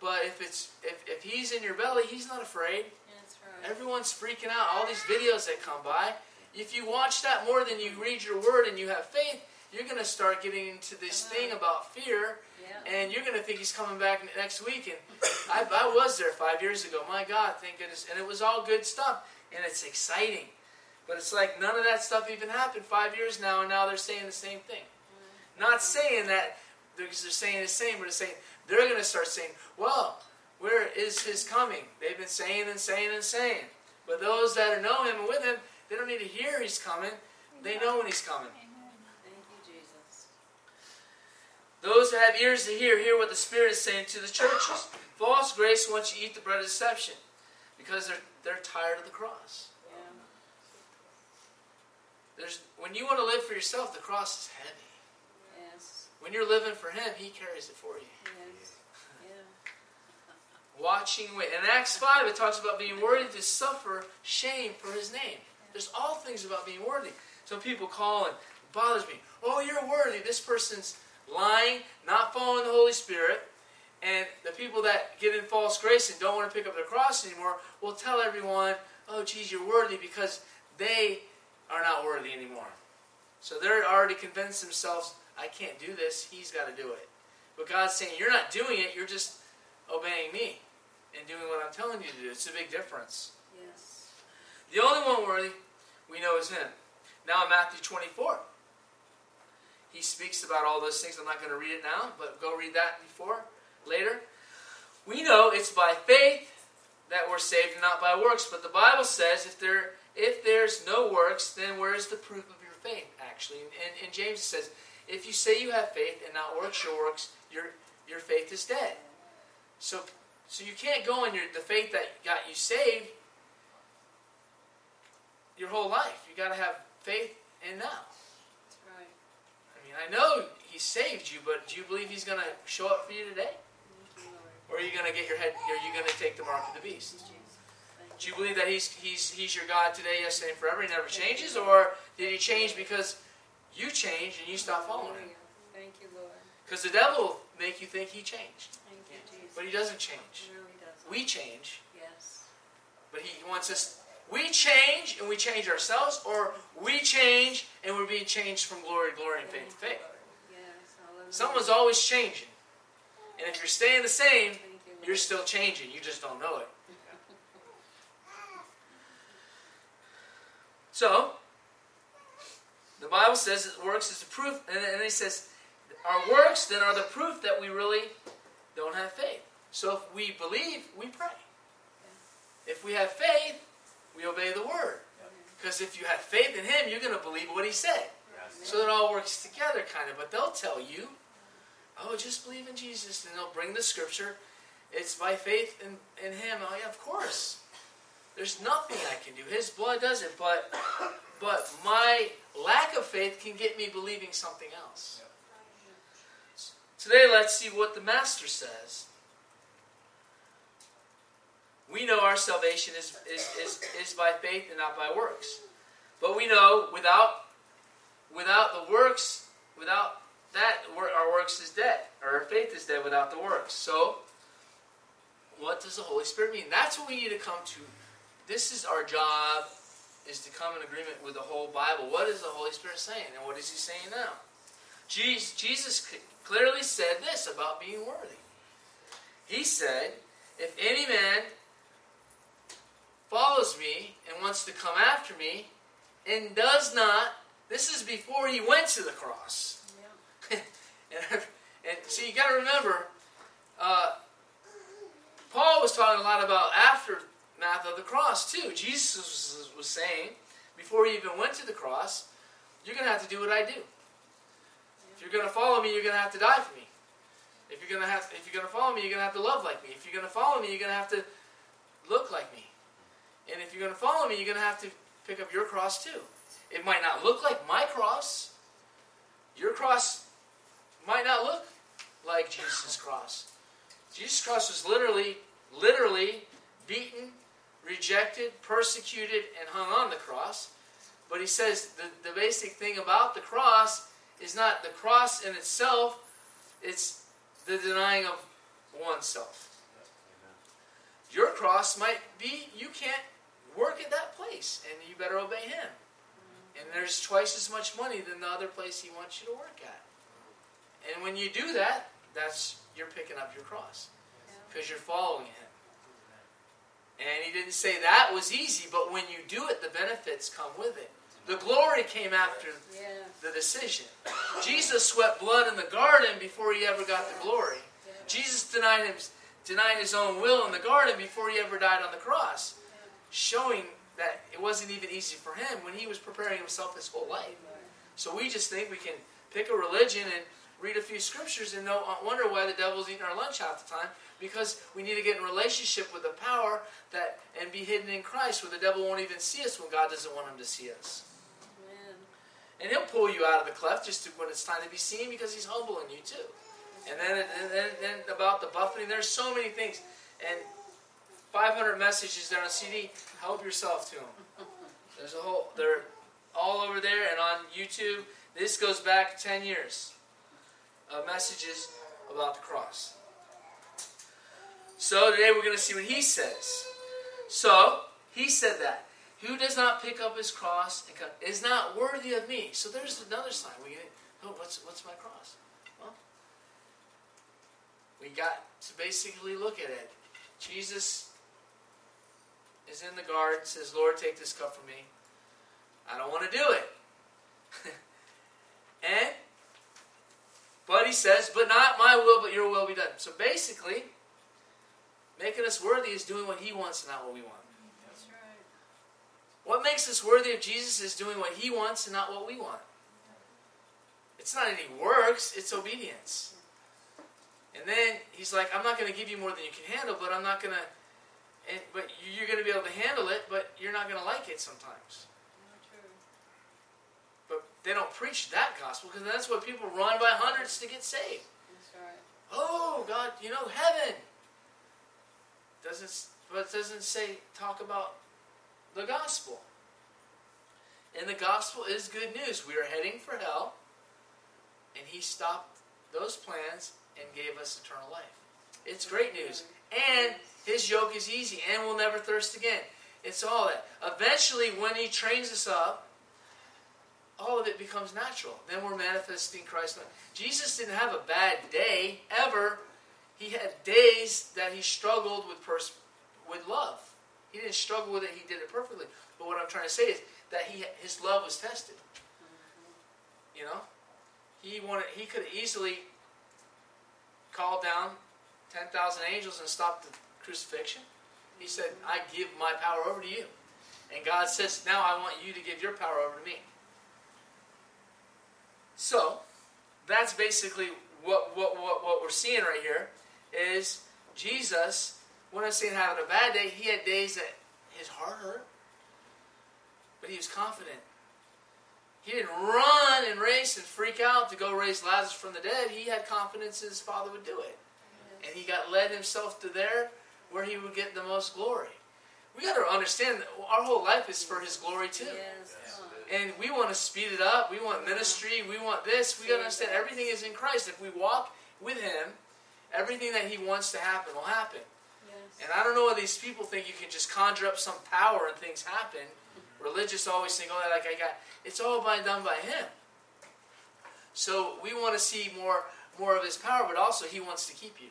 but if it's if, if he's in your belly he's not afraid That's right. everyone's freaking out all these videos that come by if you watch that more than you read your word and you have faith you're going to start getting into this uh-huh. thing about fear. And you're going to think he's coming back next week and I, I was there five years ago my god thank goodness and it was all good stuff and it's exciting but it's like none of that stuff even happened five years now and now they're saying the same thing mm-hmm. not saying that because they're saying the same, but they're saying they're going to start saying, "Well, where is his coming?" They've been saying and saying and saying. But those that know him and with him, they don't need to hear he's coming. They know when he's coming. Thank you, Jesus. Those that have ears to hear, hear what the Spirit is saying to the churches. False grace wants you to eat the bread of deception because they're, they're tired of the cross. Yeah. There's, when you want to live for yourself, the cross is heavy. Yes. When you're living for Him, He carries it for you. Yes. Yeah. Watching, wait. In Acts 5, it talks about being worthy to suffer shame for His name. There's all things about being worthy. Some people call and it bothers me. Oh, you're worthy. This person's lying, not following the Holy Spirit. And the people that get in false grace and don't want to pick up their cross anymore will tell everyone, oh, geez, you're worthy because they are not worthy anymore. So they're already convinced themselves, I can't do this. He's got to do it. But God's saying, you're not doing it. You're just obeying me and doing what I'm telling you to do. It's a big difference. Yes. The only one worthy we know is Him. Now in Matthew 24, He speaks about all those things. I'm not going to read it now, but go read that before, later. We know it's by faith that we're saved not by works. But the Bible says if there if there's no works, then where is the proof of your faith, actually? And, and James says, if you say you have faith and not works your works, your your faith is dead. So so you can't go on your the faith that got you saved your whole life. You got to have faith in now. That's right. I mean, I know He saved you, but do you believe He's going to show up for you today, Thank you, Lord. or are you going to get your head? Are you going to take the mark of the beast? Do you believe that He's He's He's your God today, yesterday, and forever? He never changes, or did He change because you changed and you stopped following Him? Thank you, Lord. Because the devil will make you think He changed, Thank you, Jesus. but He doesn't change. No, he doesn't. We change, Yes. but He wants us. We change and we change ourselves, or we change and we're being changed from glory to glory and faith to faith. Someone's always changing. And if you're staying the same, you're still changing. You just don't know it. So, the Bible says that works is the proof, and then it says, our works then are the proof that we really don't have faith. So if we believe, we pray. If we have faith, we obey the word. Because if you have faith in Him, you're going to believe what He said. So it all works together, kind of. But they'll tell you, oh, just believe in Jesus. And they'll bring the scripture. It's by faith in, in Him. Oh, yeah, of course. There's nothing I can do. His blood does it. But, but my lack of faith can get me believing something else. Today, let's see what the Master says. We know our salvation is, is, is, is by faith and not by works. But we know without without the works, without that, our works is dead. Or our faith is dead without the works. So, what does the Holy Spirit mean? That's what we need to come to. This is our job, is to come in agreement with the whole Bible. What is the Holy Spirit saying? And what is he saying now? Jesus, Jesus clearly said this about being worthy. He said, if any man follows me and wants to come after me and does not this is before he went to the cross. Yeah. and, and see, you got to remember, uh, Paul was talking a lot about aftermath of the cross too. Jesus was, was saying before he even went to the cross, you're going to have to do what I do. If you're going to follow me, you're going to have to die for me. If you're going to have, if you're going to follow me, you're going to have to love like me. If you're going to follow me, you're going to have to look like me. And if you're going to follow me, you're going to have to pick up your cross too. It might not look like my cross. Your cross might not look like Jesus' cross. Jesus' cross was literally, literally beaten, rejected, persecuted, and hung on the cross. But he says the, the basic thing about the cross is not the cross in itself, it's the denying of oneself. Your cross might be you can't work at that place, and you better obey him. And there's twice as much money than the other place he wants you to work at. And when you do that, that's you're picking up your cross because you're following him. And he didn't say that was easy, but when you do it, the benefits come with it. The glory came after Yeah. the decision. Jesus sweat blood in the garden before he ever got the glory. Jesus denied him, denied his own will in the garden before he ever died on the cross, showing that it wasn't even easy for him when he was preparing himself his whole life. So we just think we can pick a religion and read a few scriptures and know, uh, wonder why the devil's eating our lunch half the time. Because we need to get in relationship with the power that and be hidden in Christ, where the devil won't even see us when God doesn't want him to see us. Amen. And he'll pull you out of the cleft just to, when it's time to be seen because he's humbling you too. And then, and then, then about the buffeting, there's so many things. And 500 messages there on CD. Help yourself to them. There's a whole, they're all over there and on YouTube. This goes back 10 years of messages about the cross. So today we're going to see what he says. So he said that who does not pick up his cross and come, is not worthy of me. So there's another sign. We get, oh, what's what's my cross? Well, we got to basically look at it. Jesus is in the garden, says, Lord, take this cup from me. I don't want to do it. and but he says, but not my will, but your will be done. So basically, making us worthy is doing what he wants and not what we want. That's right. What makes us worthy of Jesus is doing what he wants and not what we want. It's not any works, it's obedience. And then he's like, I'm not going to give you more than you can handle, but I'm not going to and, but you're going to be able to handle it, but you're not going to like it sometimes. Not true. But they don't preach that gospel because that's what people run by hundreds to get saved. That's right. Oh God, you know heaven. Doesn't but doesn't say talk about the gospel. And the gospel is good news. We are heading for hell, and He stopped those plans and gave us eternal life. It's great news. And his yoke is easy and we'll never thirst again. It's all that. Eventually, when he trains us up, all of it becomes natural. Then we're manifesting Christ. Jesus didn't have a bad day ever. He had days that he struggled with pers- with love. He didn't struggle with it. He did it perfectly. But what I'm trying to say is that he his love was tested. You know, he wanted. He could easily call down ten thousand angels and stop the crucifixion. He said, I give my power over to you. And God says, Now I want you to give your power over to me. So, that's basically what, what, what, what we're seeing right here is Jesus, when I'm saying having a bad day, he had days that his heart hurt. But he was confident. He didn't run and race and freak out to go raise Lazarus from the dead. He had confidence his father would do it. And he got led himself to there where he would get the most glory. We got to understand that our whole life is for his glory too. Yes. And we want to speed it up. We want ministry. We want this. We got to understand everything is in Christ. If we walk with him, everything that he wants to happen will happen. Yes. And I don't know why these people think you can just conjure up some power and things happen. Religious always think, oh, like I got. It's all by done by him. So we want to see more more of his power, but also he wants to keep you.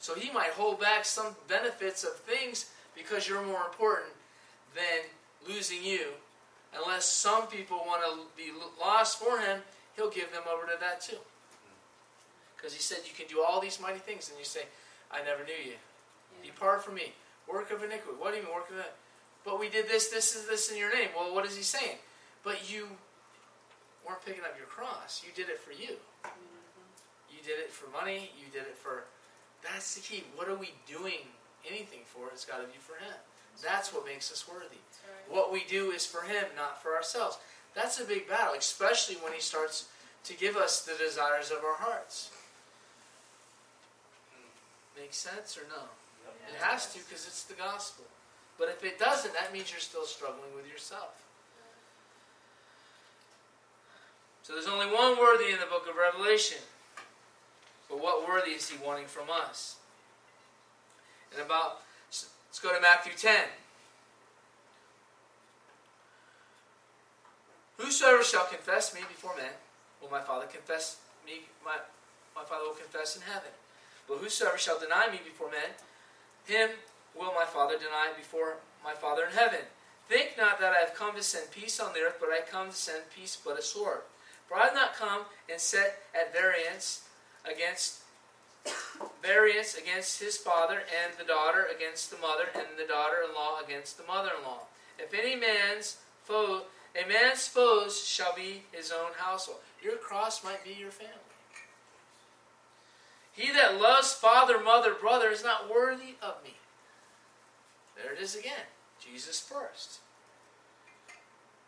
So he might hold back some benefits of things because you're more important than losing you. Unless some people want to be lost for him, he'll give them over to that too. Because he said, You can do all these mighty things. And you say, I never knew you. Yeah. Depart from me. Work of iniquity. What do you mean, work of iniquity? But we did this, this, is this in your name. Well, what is he saying? But you weren't picking up your cross. You did it for you. Mhm. You did it for money. You did it for. That's the key. What are we doing anything for? It's got to be for Him. That's what makes us worthy. Right. What we do is for Him, not for ourselves. That's a big battle, especially when He starts to give us the desires of our hearts. Hmm. Make sense or no? It has to because it's the gospel. But if it doesn't, that means you're still struggling with yourself. So there's only one worthy in the book of Revelation. But what worthy is he wanting from us? And about, let's go to Matthew 10. Whosoever shall confess me before men, will my Father confess me, my, my Father will confess in heaven. But whosoever shall deny me before men, him will my Father deny before my Father in heaven. Think not that I have come to send peace on the earth, but I come to send peace but a sword. For I have not come and set at variance against variance against his father, and the daughter against the mother, and the daughter-in-law against the mother-in-law. If any man's foe, a man's foes shall be his own household. Your cross might be your family. He that loves father, mother, brother is not worthy of me. There it is again. Jesus first.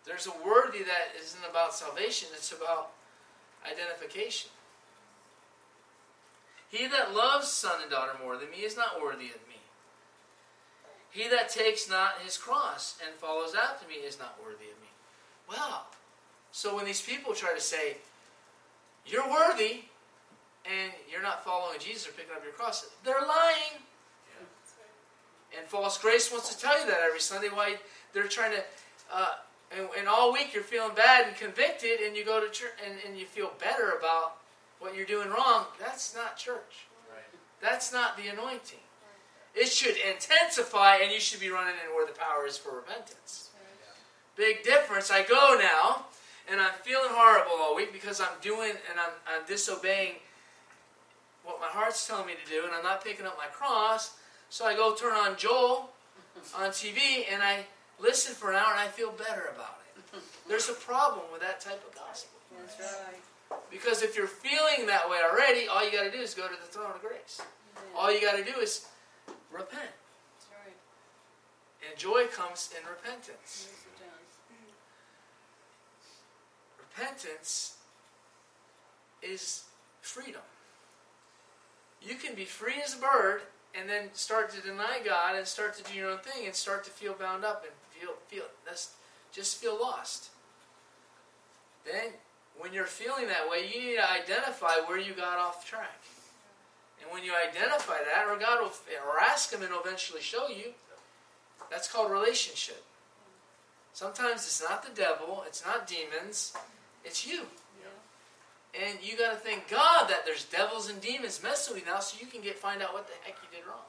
There's a worthy that isn't about salvation, it's about identification. He that loves son and daughter more than me is not worthy of me. He that takes not his cross and follows after me is not worthy of me. Well, so when these people try to say, you're worthy, and you're not following Jesus or picking up your cross, they're lying. And false grace wants to tell you that every Sunday. Why they're trying to, uh, and, and, all week you're feeling bad and convicted, and you go to church and, and you feel better about what you're doing wrong. That's not church. Right. That's not the anointing. It should intensify, and you should be running in where the power is for repentance. Big difference. I go now, and I'm feeling horrible all week because I'm doing and I'm, I'm disobeying what my heart's telling me to do, and I'm not picking up my cross. So I go turn on Joel on TV, and I listen for an hour, and I feel better about it. There's a problem with that type of gospel. That's right. Because if you're feeling that way already, all you got to do is go to the throne of grace. Amen. All you got to do is repent. Right. And joy comes in repentance. Yes. Repentance is freedom. You can be free as a bird and then start to deny God and start to do your own thing and start to feel bound up and feel feel that's just feel lost. Then when you're feeling that way, you need to identify where you got off track. And when you identify that, or God will, or ask Him and He'll eventually show you, that's called relationship. Sometimes it's not the devil, it's not demons, it's you. Yeah. And you got to thank God that there's devils and demons messing with you now so you can get find out what the heck you did wrong.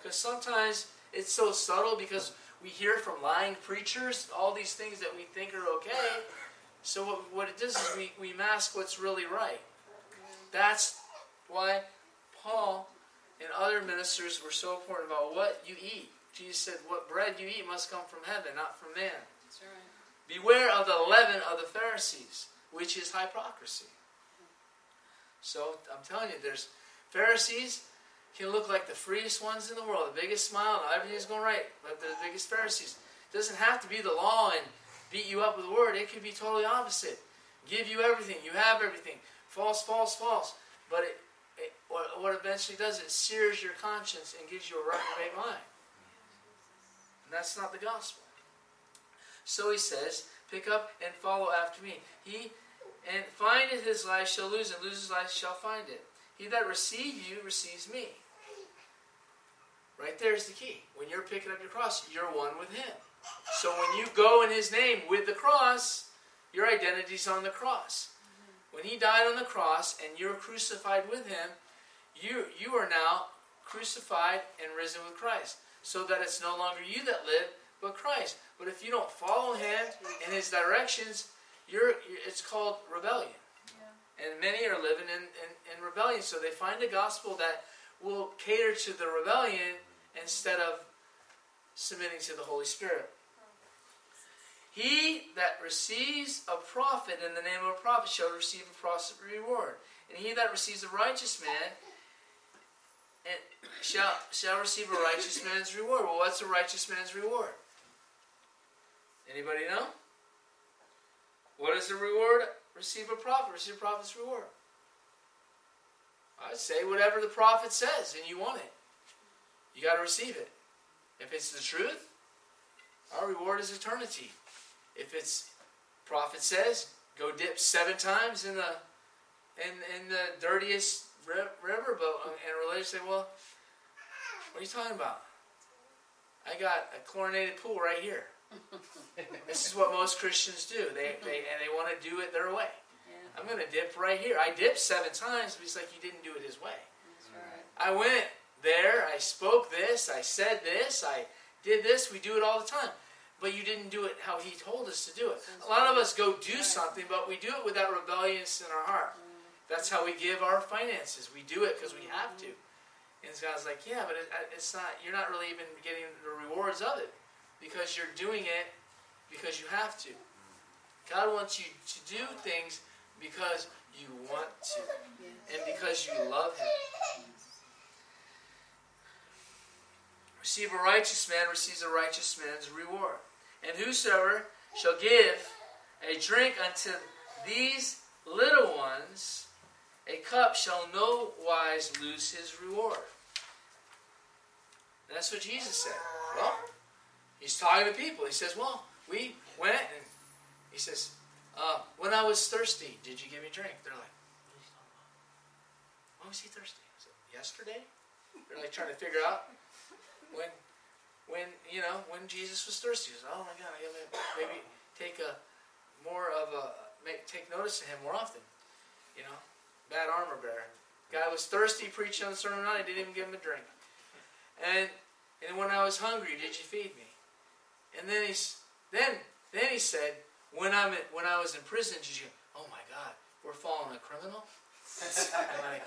Because sometimes it's so subtle because we hear from lying preachers all these things that we think are okay. So what, what it does is we, we mask what's really right. That's why Paul and other ministers were so important about what you eat. Jesus said, What bread you eat must come from heaven, not from man. That's right. Beware of the leaven of the Pharisees, which is hypocrisy. So I'm telling you, there's Pharisees can look like the freest ones in the world, the biggest smile, everything's going right, but they're the biggest Pharisees. It doesn't have to be the law and beat you up with the word. It could be totally opposite. Give you everything. You have everything. False, false, false. But it, it what, eventually does, it sears your conscience and gives you a right reprobate mind. And that's not the gospel. So he says, pick up and follow after me. He and findeth his life shall lose, and his life shall find it. He that receives you receives me. Right there's the key. When you're picking up your cross, you're one with him. So when you go in his name with the cross, your identity's on the cross. When he died on the cross and you're crucified with him, you you are now crucified and risen with Christ. So that it's no longer you that live, but Christ. But if you don't follow him in his directions, you're it's called rebellion. Yeah. And many are living in, in, in rebellion. So they find a gospel that will cater to the rebellion instead of submitting to the Holy Spirit. He that receives a prophet in the name of a prophet shall receive a prophet reward. And he that receives a righteous man shall, shall receive a righteous man's reward. Well, what's a righteous man's reward? Anybody know? What is the reward? Receive a prophet. Receive a prophet's reward. I'd say whatever the prophet says and you want it. You got to receive it. If it's the truth, our reward is eternity. If it's prophet says, go dip seven times in the in, in the dirtiest river boat, and religious say, well, what are you talking about? I got a chlorinated pool right here. this is what most Christians do. They, they and they want to do it their way. Yeah. I'm going to dip right here. I dipped seven times, but he's like, you didn't do it his way. Right. I went there, I spoke this, I said this, I did this. We do it all the time. But you didn't do it how he told us to do it. A lot of us go do something, but we do it with that rebellious in our heart. Mm. That's how we give our finances. We do it because we mm-hmm. have to. And God's like, yeah, but it, it's not. You're not really even getting the rewards of it because you're doing it because you have to. God wants you to do things because you want to and because you love Him. Receive a righteous man receives a righteous man's reward. And whosoever shall give a drink unto these little ones, a cup shall no wise lose his reward. And that's what Jesus said. Well, he's talking to people. He says, Well, we went and he says, uh, When I was thirsty, did you give me drink? They're like, When was he thirsty? Yesterday? They're like trying to figure out when when you know when Jesus was thirsty. He "Oh my God, I gotta maybe take a more of a make, take notice of him more often." You know, bad armor bearer. Guy was thirsty, preaching on the sermon on. I didn't even give him a drink. And and when I was hungry, did you feed me? And then he's then then he said, when I'm when I was in prison, did you? Oh my God, we're following a criminal. and, like,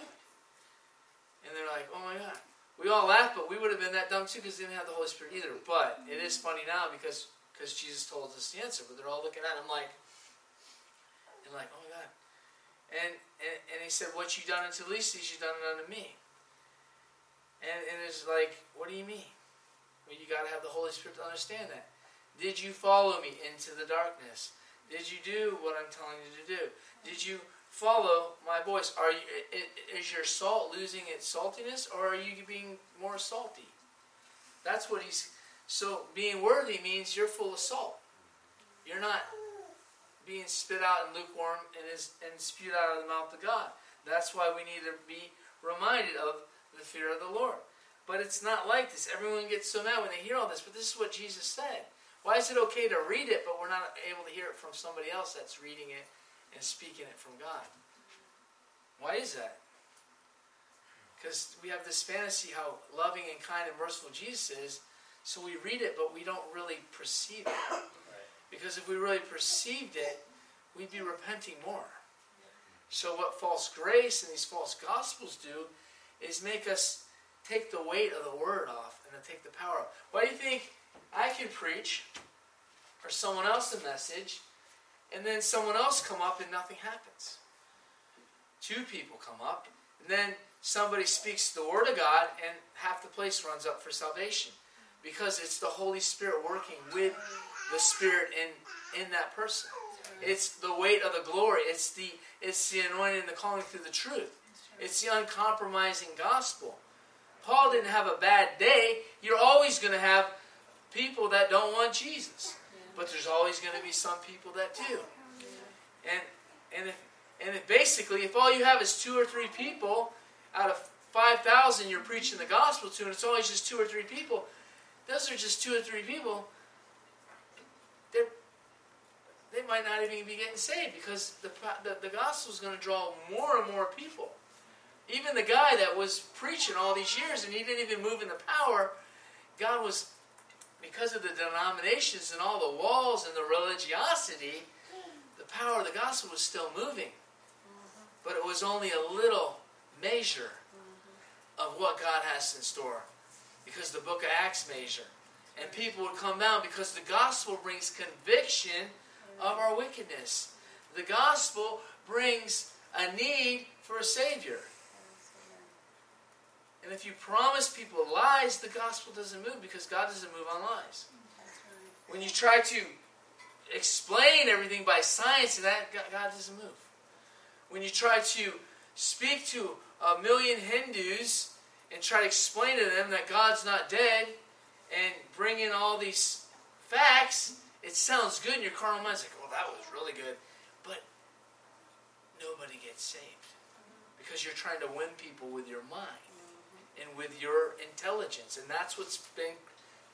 and they're like, oh my God. We all laugh, but we would have been that dumb too because they didn't have the Holy Spirit either. But it is funny now because because Jesus told us the answer. But they're all looking at him like, and like, oh my God. And, and and he said, what you done unto least these, you done it unto me. And and it's like, what do you mean? Well, you got to have the Holy Spirit to understand that. Did you follow me into the darkness? Did you do what I'm telling you to do? Did you follow my voice. Are you, is your salt losing its saltiness, or are you being more salty? That's what he's. So being worthy means you're full of salt. You're not being spit out and lukewarm and is and spewed out of the mouth of God. That's why we need to be reminded of the fear of the Lord. But it's not like this. Everyone gets so mad when they hear all this. But this is what Jesus said. Why is it okay to read it, but we're not able to hear it from somebody else that's reading it and speaking it from God. Why is that? Because we have this fantasy how loving and kind and merciful Jesus is, so we read it, but we don't really perceive it. Because if we really perceived it, we'd be repenting more. So, what false grace and these false gospels do is make us take the weight of the word off and take the power off. Why do you think I can preach or someone else a message and then someone else come up and nothing happens. Two people come up, and then somebody speaks the word of God, and half the place runs up for salvation. Because it's the Holy Spirit working with the Spirit in, in that person. It's the weight of the glory. It's the it's the anointing and the calling through the truth. It's the uncompromising gospel. Paul didn't have a bad day. You're always going to have people that don't want Jesus. But there's always going to be some people that do. And and if, and if basically, if all you have is two or three people out of 5,000 you're preaching the gospel to, and it's always just two or three people, those are just two or three people. They're, they might not even be getting saved because the, the, the gospel is going to draw more and more people. Even the guy that was preaching all these years and he didn't even move in the power, God was because of the denominations and all the walls and the religiosity, the power of the gospel was still moving. But it was only a little measure of what God has in store. Because the book of Acts measure. And people would come down because the gospel brings conviction of our wickedness. The gospel brings a need for a Savior. And if you promise people lies, the gospel doesn't move because God doesn't move on lies. When you try to explain everything by science, and that God doesn't move. When you try to speak to a million Hindus and try to explain to them that God's not dead and bring in all these facts, it sounds good in your carnal mind's like, well, that was really good. But nobody gets saved because you're trying to win people with your mind and with your intelligence. And that's what's been,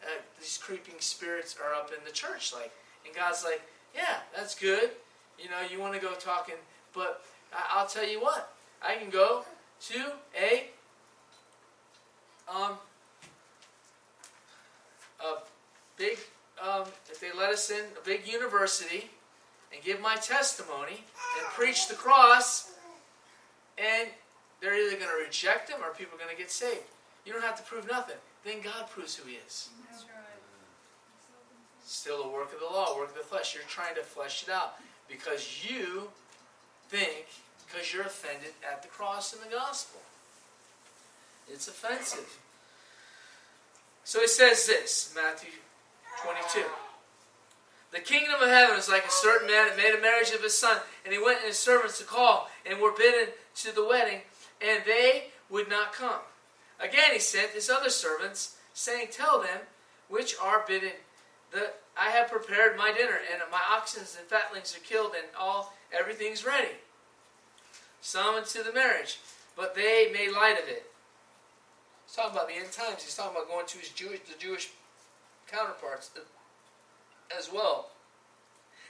uh, these creeping spirits are up in the church. Like, and God's like, yeah, that's good. You know, you want to go talking, but I- will tell you what, I can go to a, um, a big, um, if they let us in, a big university and give my testimony and preach the cross and they're either going to reject him or people are going to get saved. You don't have to prove nothing. Then God proves who he is. That's right. Still a work of the law, work of the flesh. You're trying to flesh it out because you think, because you're offended at the cross and the gospel. It's offensive. So he says this, Matthew 22. The kingdom of heaven is like a certain man that made a marriage of his son, and he went and his servants to call, and were bidden to the wedding, and they would not come. Again he sent his other servants, saying, Tell them which are bidden that I have prepared my dinner, and my oxen and fatlings are killed, and all everything's ready. Summoned to the marriage, but they made light of it. He's talking about the end times. He's talking about going to his Jewish, the Jewish counterparts as well.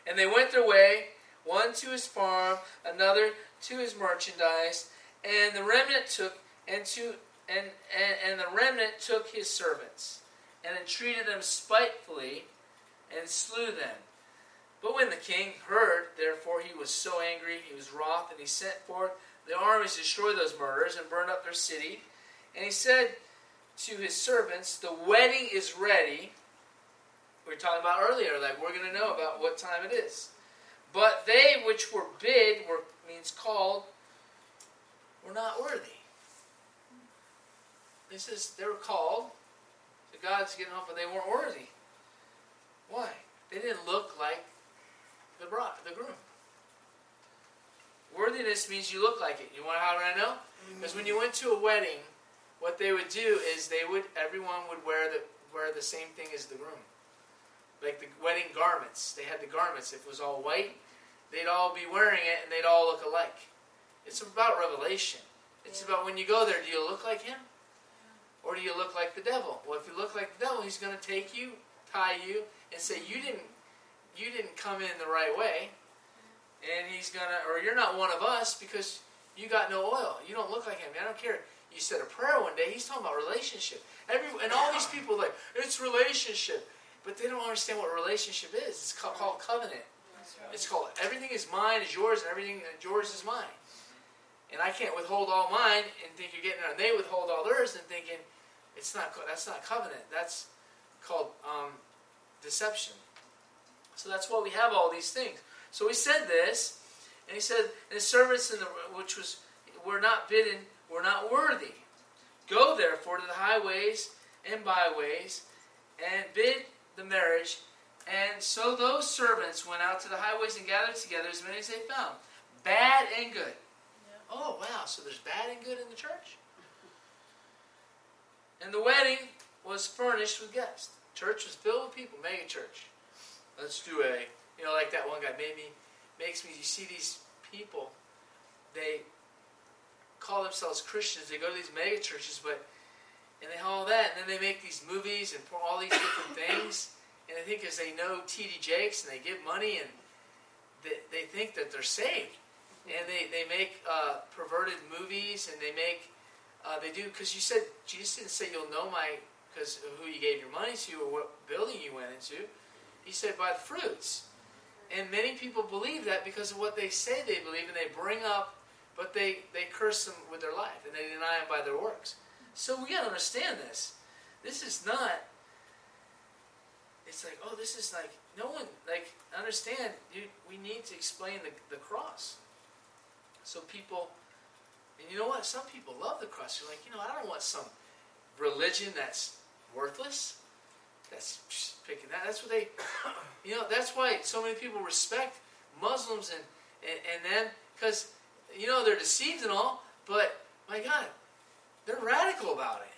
And they went their way, one to his farm, another to his merchandise, and the remnant took and to and, and, and the remnant took his servants, and entreated them spitefully, and slew them. But when the king heard, therefore he was so angry, he was wroth, and he sent forth the armies to destroy those murderers and burn up their city. And he said to his servants, The wedding is ready, we were talking about earlier, like we're going to know about what time it is. But they which were bid, were means called, were not worthy. This is they were called. The God's getting off, but they weren't worthy. Why? They didn't look like the bride, the groom. Worthiness means you look like it. You want how do I know? Mm-hmm. Because when you went to a wedding, what they would do is they would everyone would wear the wear the same thing as the groom like the wedding garments. They had the garments. If it was all white, they'd all be wearing it and they'd all look alike. It's about revelation. It's yeah. about when you go there, do you look like him? Or do you look like the devil? Well, if you look like the devil, he's going to take you, tie you, and say you didn't you didn't come in the right way. And he's going to or you're not one of us because you got no oil. You don't look like him. I don't care. You said a prayer one day. He's talking about relationship. Every and all these people like it's relationship. But they don't understand what relationship is. It's called, called covenant. It's called everything is mine is yours, and everything yours is mine. And I can't withhold all mine and think you're getting it. And they withhold all theirs and thinking it's not. That's not covenant. That's called um, deception. So that's why we have all these things. So he said this, and he said, and his servants, in the, which was, were not bidden, were not worthy. Go therefore to the highways and byways, and bid the marriage. And so those servants went out to the highways and gathered together as many as they found, bad and good. Oh, wow. So there's bad and good in the church? And the wedding was furnished with guests. Church was filled with people, mega church. Let's do a, you know, like that one guy made me, makes me, you see these people, they call themselves Christians, they go to these mega churches, but and they all that, and then they make these movies and all these different things, and I think because they know T.D. Jakes and they give money and they, they think that they're saved, and they they make uh, perverted movies and they make uh, they do because you said Jesus didn't say you'll know my because who you gave your money to or what building you went into. He said by the fruits. And many people believe that because of what they say they believe, and they bring up, but they, they curse them with their life, and they deny them by their works. So we got to understand this. This is not. It's like, oh, this is like no one like understand. You, we need to explain the the cross. So people, and you know what? Some people love the cross. You're like, you know, I don't want some religion that's worthless. That's picking that. That's what they, you know. That's why so many people respect Muslims and and, and them because you know they're deceived and all. But my God, they're radical about it.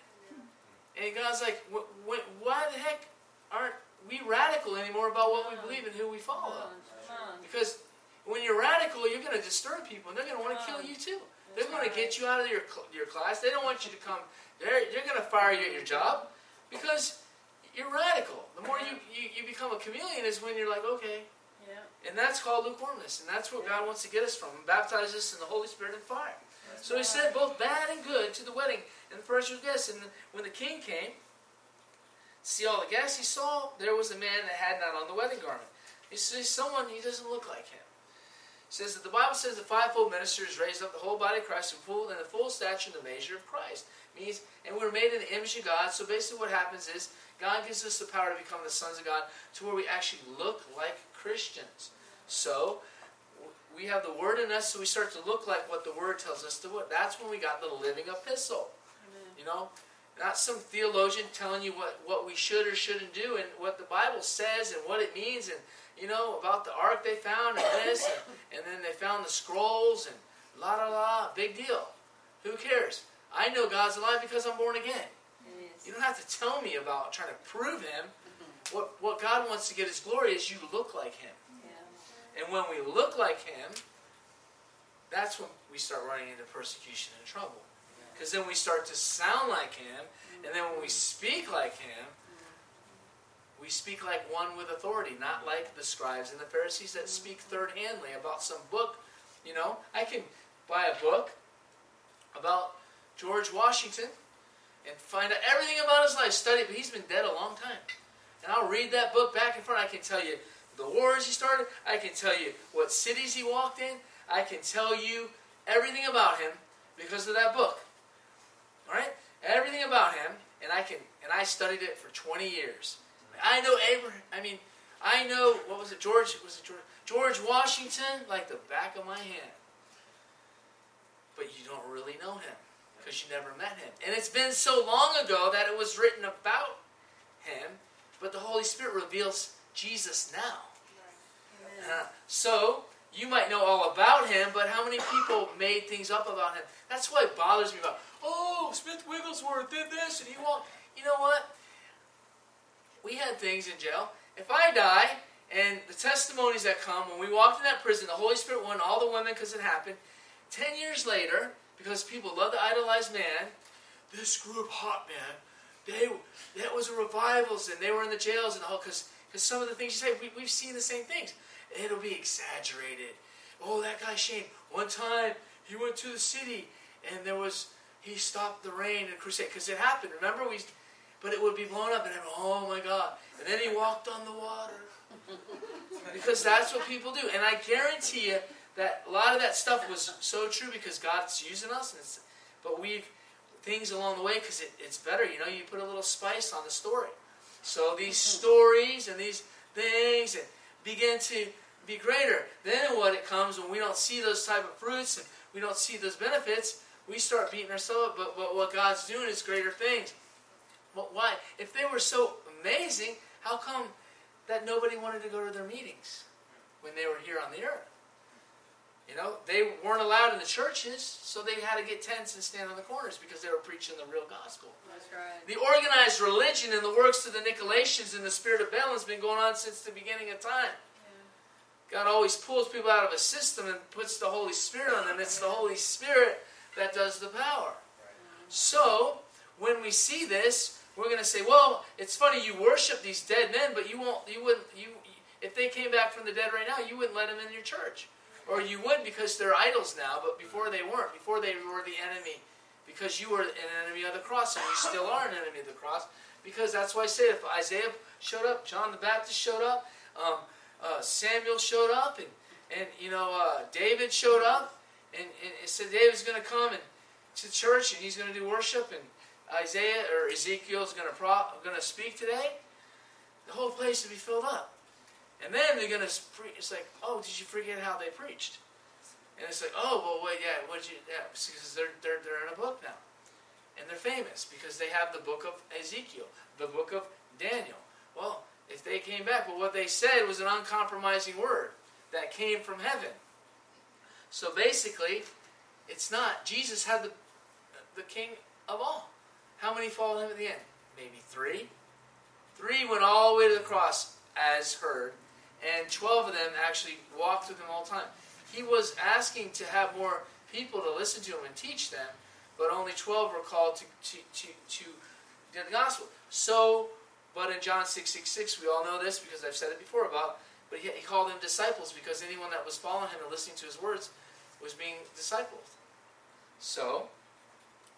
And God's like, why the heck aren't we radical anymore about what we believe and who we follow? Because when you're radical, you're going to disturb people, and they're going to want to kill you too. They're going to get you out of your your class. They don't want you to come. They're they're going to fire you at your job because you're radical. The more you, you, you become a chameleon is when you're like, okay. Yeah. And that's called lukewarmness, and that's what God wants to get us from. Baptize us in the Holy Spirit and fire. So he said both bad and good to the wedding and the first was guests. And when the king came, see all the guests, he saw there was a man that had not on the wedding garment. He sees someone, he doesn't look like him. Says that the Bible says the fivefold ministry is raised up the whole body of Christ in full in the full stature and the measure of Christ. Means, and we're made in the image of God. So basically, what happens is God gives us the power to become the sons of God to where we actually look like Christians. So we have the Word in us, so we start to look like what the Word tells us to look. That's when we got the living epistle. Amen. You know, not some theologian telling you what, what we should or shouldn't do and what the Bible says and what it means and you know about the ark they found and this and, and then they found the scrolls and la la la big deal. Who cares? I know God's alive because I'm born again. Yes. You don't have to tell me about trying to prove Him. Mm-hmm. What what God wants to get His glory is you look like Him. Yeah. And when we look like Him, that's when we start running into persecution and trouble. Because then we start to sound like Him, and then when we speak like Him, we speak like one with authority, not like the scribes and the Pharisees that speak third handly about some book. You know, I can buy a book about George Washington and find out everything about his life, study, but he's been dead a long time. And I'll read that book back and front. I can tell you the wars he started. I can tell you what cities he walked in. I can tell you everything about him because of that book. All right, everything about him, and I can and I studied it for 20 years. I know Abraham. I mean, I know what was it? George was it George, George Washington like the back of my hand. But you don't really know him because you never met him, and it's been so long ago that it was written about him. But the Holy Spirit reveals Jesus now. Uh, so you might know all about him, but how many people made things up about him? That's why it bothers me about. Oh, Smith Wigglesworth did this, and he won't. You know what? We had things in jail. If I die, and the testimonies that come when we walked in that prison, the Holy Spirit won all the women because it happened. Ten years later, because people love to idolize man, this group hot man, they that was a revivals, and they were in the jails and all because because some of the things you say we, we've seen the same things. It'll be exaggerated. Oh, that guy Shane. One time he went to the city and there was he stopped the rain and crusade because it happened. Remember we, but it would be blown up and everyone, oh my God! And then he walked on the water because that's what people do. And I guarantee you that a lot of that stuff was so true because God's using us. And it's, but we've things along the way because it, it's better. You know, you put a little spice on the story. So these stories and these things and begin to be greater. Then what it comes when we don't see those type of fruits and we don't see those benefits, we start beating ourselves up. But, but what God's doing is greater things. But why? If they were so amazing, how come that nobody wanted to go to their meetings when they were here on the earth? You know, they weren't allowed in the churches, so they had to get tents and stand on the corners because they were preaching the real gospel. That's right. The organized religion and the works of the Nicolaitans and the spirit of Balaam has been going on since the beginning of time. God always pulls people out of a system and puts the Holy Spirit on them. It's the Holy Spirit that does the power. So, when we see this, we're going to say, "Well, it's funny you worship these dead men, but you won't. You wouldn't. You if they came back from the dead right now, you wouldn't let them in your church, or you would because they're idols now. But before they weren't. Before they were the enemy, because you were an enemy of the cross, and you still are an enemy of the cross. Because that's why I say, if Isaiah showed up, John the Baptist showed up, um, uh, Samuel showed up, and and you know uh, David showed up, and, and it said David's going to come and to church and he's going to do worship, and Isaiah or Ezekiel's going to pro- going to speak today. The whole place will be filled up, and then they're going to. Pre- it's like, oh, did you forget how they preached? And it's like, oh, well, wait, yeah, what you? Yeah, because they're they're they're in a book now, and they're famous because they have the book of Ezekiel, the book of Daniel. Well, if they came back, but what they said was an uncompromising word that came from heaven. So basically, it's not. Jesus had the the King of all. How many followed him at the end? Maybe three. Three went all the way to the cross as heard, and twelve of them actually walked with him all the time. He was asking to have more people to listen to him and teach them, but only twelve were called to to to, to the gospel. So, but in John six six six, we all know this because I've said it before about. But he, he called them disciples because anyone that was following him and listening to his words was being discipled. So,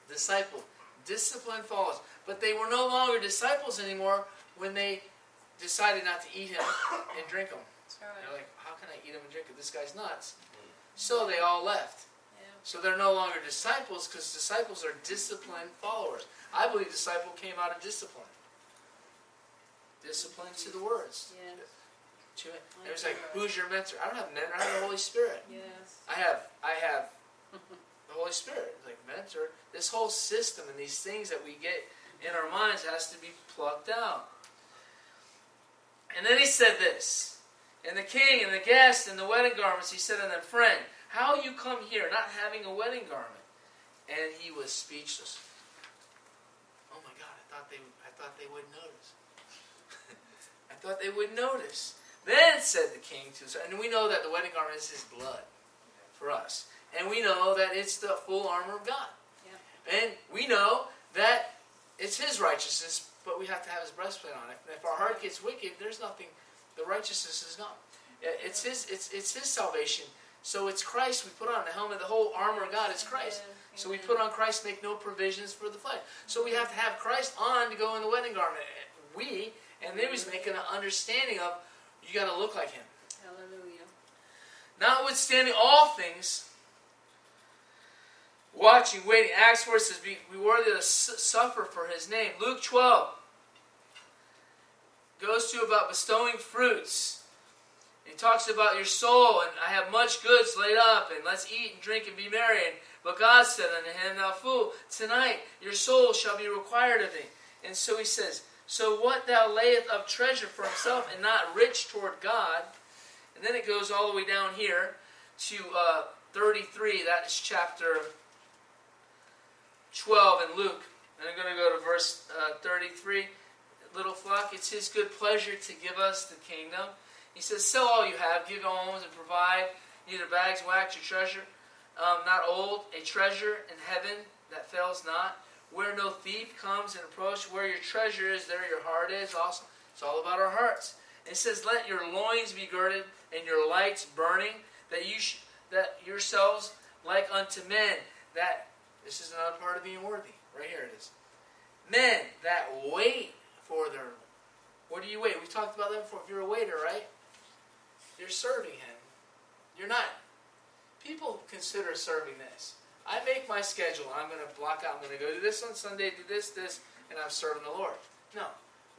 disciple, discipline followers. But they were no longer disciples anymore when they decided not to eat him and drink him. That's They're like, how can I eat him and drink him? This guy's nuts. Mm. So they all left. Yeah. So they're no longer disciples because disciples are disciplined followers. I believe disciple came out of discipline. Discipline to the words. Yes. To it. It was like, who's your mentor? I don't have a mentor. I have the Holy Spirit. Yes. I have I have the Holy Spirit, like mentor. This whole system and these things that we get in our minds has to be plucked out. And then he said this And the king and the guest and the wedding garments, he said unto them, Friend, how you come here not having a wedding garment? And he was speechless. Oh my God, I thought they, I thought they would notice. I thought they would notice. Then said the king to us, and we know that the wedding garment is his blood for us. And we know that it's the full armor of God. Yeah. And we know that it's his righteousness, but we have to have his breastplate on. If, if our heart gets wicked, there's nothing. The righteousness is gone. It's his. It's it's his salvation. So it's Christ we put on the helmet. The whole armor of God is Christ. So we put on Christ, make no provisions for the flesh. So we have to have Christ on to go in the wedding garment. We and then he's making an understanding of you got to look like him. Hallelujah. Notwithstanding all things, watching, waiting. Acts 4 says, Be, be worthy to su- suffer for his name. Luke 12 goes to about bestowing fruits. He talks about your soul, and I have much goods laid up, and let's eat and drink and be merry. And, but God said unto him, Thou fool, tonight your soul shall be required of thee. And so he says, So what thou layeth up treasure for himself, and not rich toward God. And then it goes all the way down here to uh, 33. That is chapter 12 in Luke. And I'm going to go to verse uh, 33. Little flock, it's his good pleasure to give us the kingdom. He says, Sell all you have, give alms, and provide neither bags, wax, or treasure. Um, not old, a treasure in heaven that fails not, where no thief comes and approaches, Where your treasure is, there your heart is. Also, it's all about our hearts. It says, "Let your loins be girded and your lights burning, that you sh- that yourselves like unto men." That this is another part of being worthy. Right here it is. Men that wait for their. What do you wait? We talked about that before. If you're a waiter, right? You're serving him. You're not. People consider serving this. I make my schedule. I'm going to block out. I'm going to go do this on Sunday, do this, this, and I'm serving the Lord. No.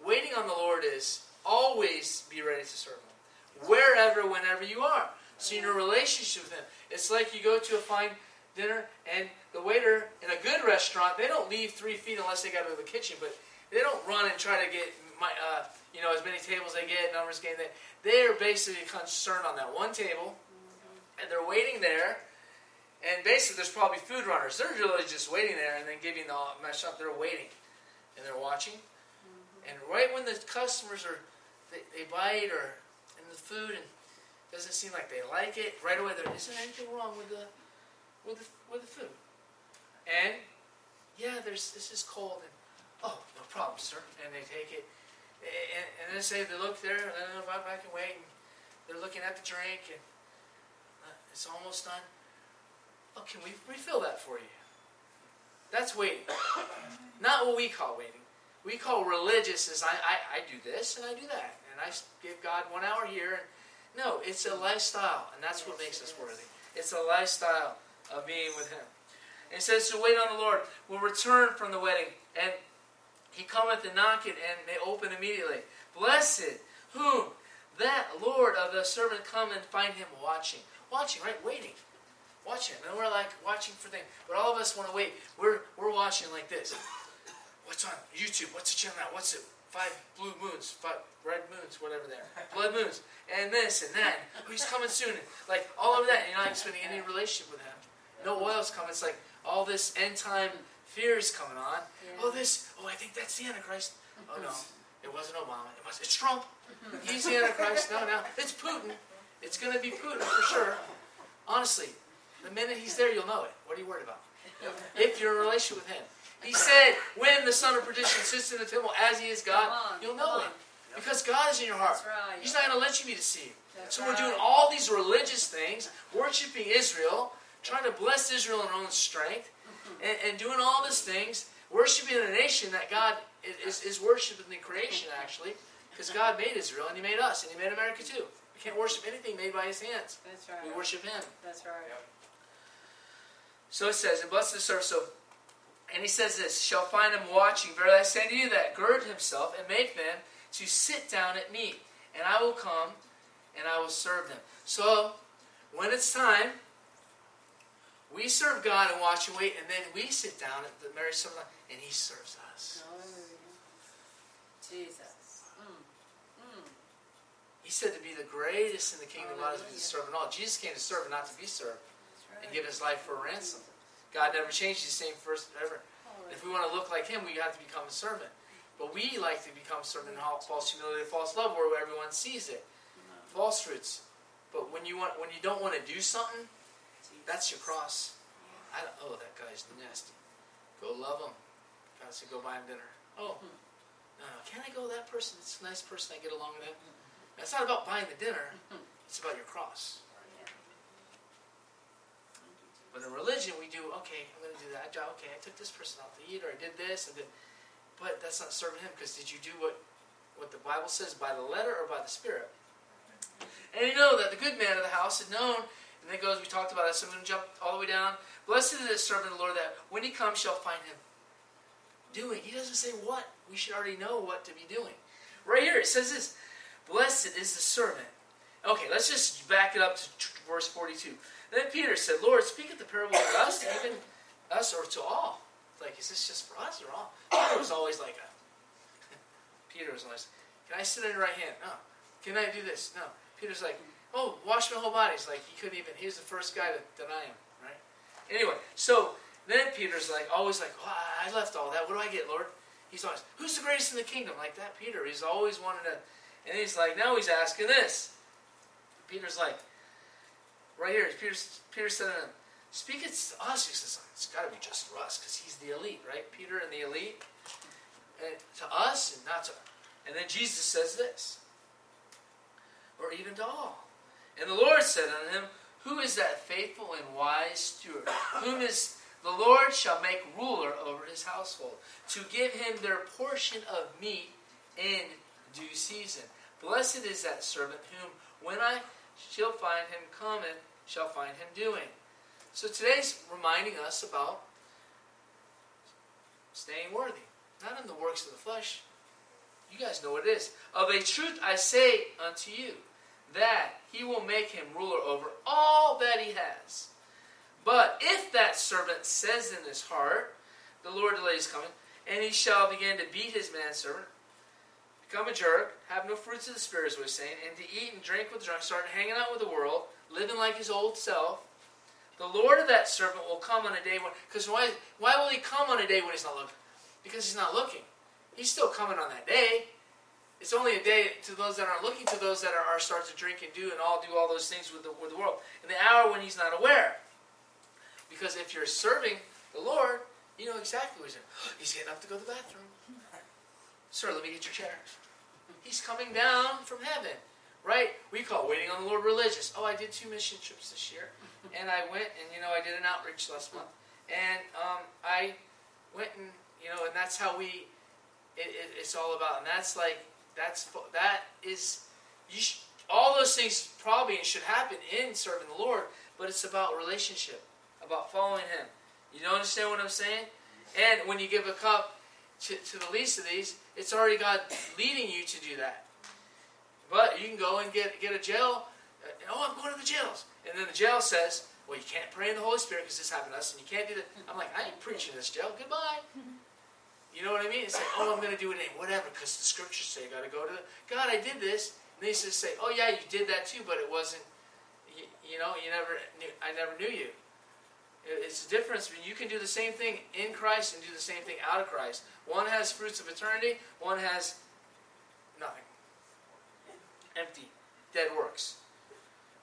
Waiting on the Lord is always be ready to serve Him. Wherever, whenever you are. So in a relationship with Him. It's like you go to a fine dinner and the waiter in a good restaurant, they don't leave three feet unless they got to the kitchen, but they don't run and try to get my, uh, you know, as many tables they get, numbers game. They, they're basically concerned on that one table, and they're waiting there. And basically, there's probably food runners. They're really just waiting there and then giving the mesh up. They're waiting, and they're watching. And right when the customers are, they, they bite or in the food and doesn't seem like they like it, right away there isn't anything wrong with the, with the, with the food. And yeah, there's this is cold and oh no problem, sir. And they take it, and, and then say they look there and then about back and wait. And they're looking at the drink and uh, it's almost done. Oh, can we refill that for you? That's waiting. Not what we call waiting. We call religious as I, I, I do this and I do that. And I give God one hour here. And, no, it's a lifestyle. And that's what makes us worthy. It's a lifestyle of being with Him. It says, to wait on the Lord will return from the wedding. And he cometh and knocketh, and they open immediately. Blessed whom that Lord of the servant come and find him watching. Watching, right? Waiting watching. And we're like watching for things. But all of us want to wait. We're, we're watching like this. What's on YouTube? What's the channel now? What's it? Five blue moons, five red moons, whatever they are. Blood moons. And this and that. He's coming soon. Like all of that. And you're not expecting any relationship with him. No oil's coming. It's like all this end time fear is coming on. Yeah. Oh, this. Oh, I think that's the Antichrist. Oh, no. It wasn't Obama. It was, it's Trump. He's the Antichrist. No, no. It's Putin. It's going to be Putin for sure. Honestly, the minute he's there, you'll know it. What are you worried about? If you're in a relationship with him. He said, when the son of perdition sits in the temple as he is God, on, you'll know it. Because God is in your heart. Right. He's not going to let you be deceived. That's So we're doing all these religious things, worshiping Israel, trying to bless Israel in our own strength, mm-hmm. and, and doing all these things, worshiping a nation that God is, is, is worshiping the creation, mm-hmm. actually, because God made Israel and He made us, and He made America too. We can't worship anything made by His hands. That's right. We worship Him. That's right. So it says, and blessed is the servant. So, and he says this, shall find him watching. Verily I say to you that gird himself and make them to sit down at meat, and I will come and I will serve them. So, when it's time, We serve God and watch and wait, and then we sit down at the marriage supper and He serves us. Jesus. Mm. Mm. He said to be the greatest in the kingdom of God is to be Hallelujah. servant all. Jesus came to serve and not to be served, That's and give His life for a ransom. God never changed. He's the same first ever. If we want to look like Him, we have to become a servant. But we like to become servant in false humility, false love, where everyone sees it. False fruits. But when you want, when you don't want to do something, that's your cross. I don't, oh, that guy's nasty. Go love him. God said, go buy him dinner. Oh, no, no. Can I go with that person? It's a nice person. I get along with him. It's not about buying the dinner. Mm-hmm. It's about your cross. But in religion, we do, okay, I'm going to do that. I- Okay, I took this person out to eat, or I did this, and did, but that's not serving him, because did you do what, what the Bible says, by the letter or by the Spirit? And you know that the good man of the house had known, and then it goes, we talked about that, so I'm going to jump all the way down. Blessed is the servant of the Lord that when he comes shall find him doing. He doesn't say what. We should already know what to be doing. Right here, it says this Blessed is the servant. Okay, let's just back it up to verse 42. Then Peter said, Lord, speak of the parable to us, even us, or to all. Like, is this just for us or all? Peter was always like a. Peter was always, like, can I sit on your right hand? No. Can I do this? No. Peter's like, oh, wash my whole body. He's like, he couldn't even, he was the first guy to deny him, right? Anyway, so then Peter's like, always like, oh, I left all that. What do I get, Lord? He's always, who's the greatest in the kingdom? Like that, Peter. He's always wanted to, and he's like, now he's asking this. Peter's like, right here, Peter, Peter said to him, speak it to us. He says, it's got to be just for us because he's the elite, right? Peter and the elite. And to us and not to, and then Jesus says this, or even to all. And the Lord said unto him, Who is that faithful and wise steward, whom is the Lord shall make ruler over his household, to give him their portion of meat in due season? Blessed is that servant whom, when I shall find him coming, shall find him doing. So today's reminding us about staying worthy, not in the works of the flesh. You guys know what it is. Of a truth I say unto you, that he will make him ruler over all that he has. But if that servant says in his heart, The Lord delays coming, and he shall begin to beat his manservant, become a jerk, have no fruits of the Spirit, as we're saying, and to eat and drink with drunk, start hanging out with the world, living like his old self, the Lord of that servant will come on a day when. Because why, why will he come on a day when he's not looking? Because he's not looking. He's still coming on that day. It's only a day to those that aren't looking, to those that are, are start to drink and do and all do all those things with the, with the world. In the hour when he's not aware. Because if you're serving the Lord, you know exactly what he's doing. He's getting up to go to the bathroom. Sir, let me get your chair. He's coming down from heaven. Right? We call waiting on the Lord religious. Oh, I did two mission trips this year. And I went and, you know, I did an outreach last month. And um, I went and, you know, and that's how we, it, it, it's all about. And that's like, that's, that is, you sh- all those things probably should happen in serving the Lord, but it's about relationship, about following Him. You don't understand what I'm saying? And when you give a cup to, to the least of these, it's already God leading you to do that. But you can go and get, get a jail. uh, oh, I'm going to the jails. And then the jail says, well, you can't pray in the Holy Spirit because this happened to us, and you can't do that. I'm like, I ain't preaching this jail. Goodbye. You know what I mean? It's like, oh, I'm going to do it anyway, whatever, because the scriptures say I got to go to God, I did this. And they just say, oh, yeah, you did that too, but it wasn't, you, you know, you never knew, I never knew you. It- It's the difference. Mean, you can do the same thing in Christ and do the same thing out of Christ. One has fruits of eternity, one has nothing. Empty, dead works.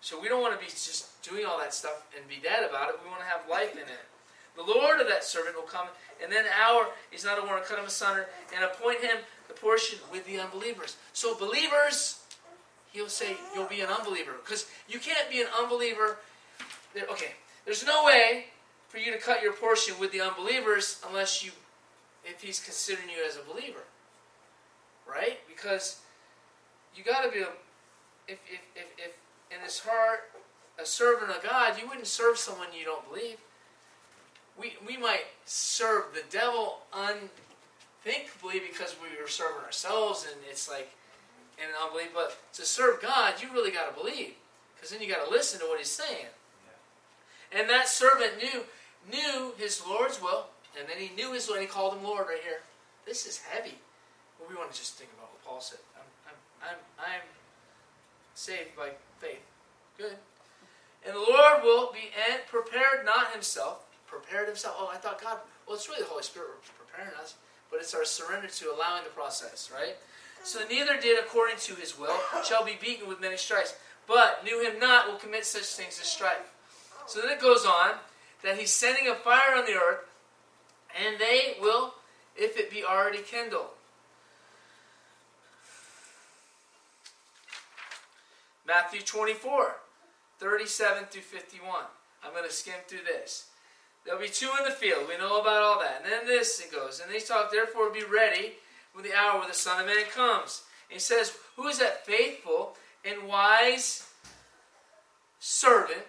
So we don't want to be just doing all that stuff and be dead about it. We want to have life in it. The Lord of that servant will come, and then our is not a to cut him asunder and appoint him the portion with the unbelievers. So believers, he'll say you'll be an unbeliever because you can't be an unbeliever. there- Okay, there's no way for you to cut your portion with the unbelievers unless you, if he's considering you as a believer, right? Because you got to be a, if, if, if, if in his heart a servant of God, you wouldn't serve someone you don't believe. We, we might serve the devil unthinkably because we were serving ourselves and it's like in unbelief. But to serve God, you really got to believe because then you got to listen to what he's saying. And that servant knew knew his Lord's will, and then he knew his Lord, and he called him Lord right here. This is heavy. Well, we want to just think about what Paul said. I'm, I'm, I'm, I'm saved by faith. Good. And the Lord will be and prepared not himself, prepared himself. Oh, I thought God, well, it's really the Holy Spirit preparing us, but it's our surrender to allowing the process, right? So neither did according to his will, shall be beaten with many stripes, but knew him not will commit such things as strife. So then it goes on that he's sending a fire on the earth, and they will, if it be already kindled. Matthew 24, 37 through 51. I'm going to skim through this. There'll be two in the field. We know about all that. And then this it goes. And they talk, therefore be ready when the hour when the Son of Man comes. And he says, Who is that faithful and wise servant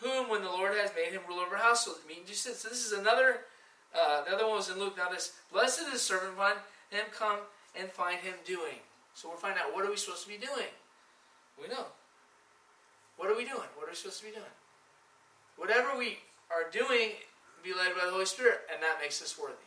whom, when the Lord has made him ruler over household, meet and do So this is another. Uh, the other one was in Luke. Now this, blessed is the servant find him come and find him doing. So we'll find out what are we supposed to be doing. We know. What are we doing? What are we supposed to be doing? Whatever we are doing, be led by the Holy Spirit, and that makes us worthy.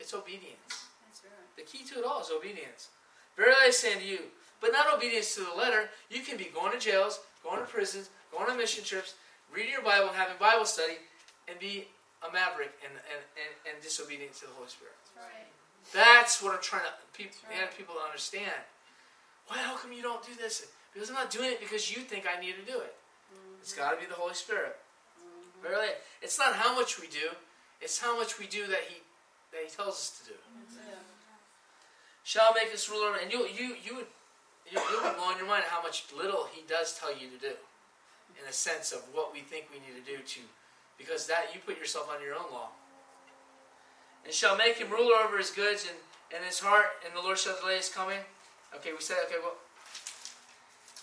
It's obedience. That's right. The key to it all is obedience. Verily I say unto you, but not obedience to the letter. You can be going to jails, going to prisons, going on mission trips, reading your Bible, having Bible study, and be a maverick and, and, and, and disobedient to the Holy Spirit. That's right. That's what I'm trying to people, right. get people to understand. Why? How come you don't do this? Because I'm not doing it because you think I need to do it. Mm-hmm. It's got to be the Holy Spirit. Verily, it's not how much we do; it's how much we do that He that He tells us to do. Yeah. Shall make us ruler, and you you you would you, you'll be blowing your mind how much little He does tell you to do, in a sense of what we think we need to do to, because that you put yourself under your own law. And shall make him ruler over his goods and, and his heart, and the Lord shall delay his coming. Okay, we said okay. Well,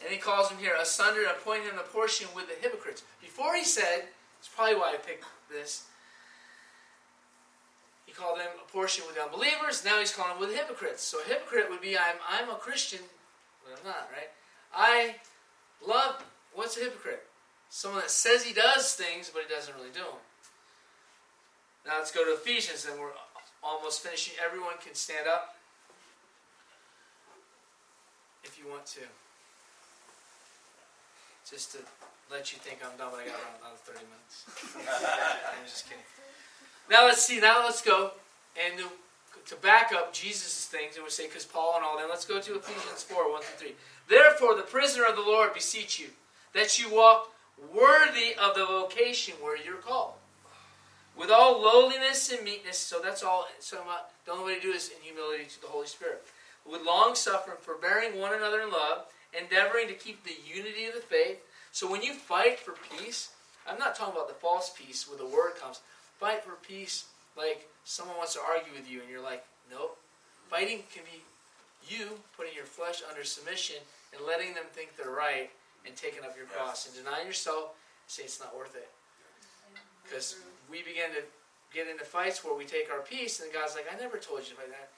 and he calls him here asunder and appoint him a portion with the hypocrites. Before he said, it's probably why I picked this. He called them a portion with the unbelievers. Now he's calling them with hypocrites. So a hypocrite would be I'm I'm a Christian, but I'm not, right? I love what's a hypocrite? Someone that says he does things, but he doesn't really do them. Now let's go to Ephesians, and we're almost finishing. Everyone can stand up if you want to. Just to let you think I'm done, but I got around another 30 minutes. I'm just kidding. Now let's see. Now let's go and to, to back up Jesus' things, and we say because Paul and all them. Let's go to Ephesians 4 1 through 3. Therefore, the prisoner of the Lord beseech you that you walk worthy of the vocation where you're called, with all lowliness and meekness. So that's all. So the only way to do is in humility to the Holy Spirit, with long suffering, forbearing one another in love, endeavoring to keep the unity of the faith. So when you fight for peace, I'm not talking about the false peace where the word comes. Fight for peace like someone wants to argue with you and you're like, nope. Fighting can be you putting your flesh under submission and letting them think they're right and taking up your cross and denying yourself and say it's not worth it. Because we begin to get into fights where we take our peace and God's like, I never told you to fight that.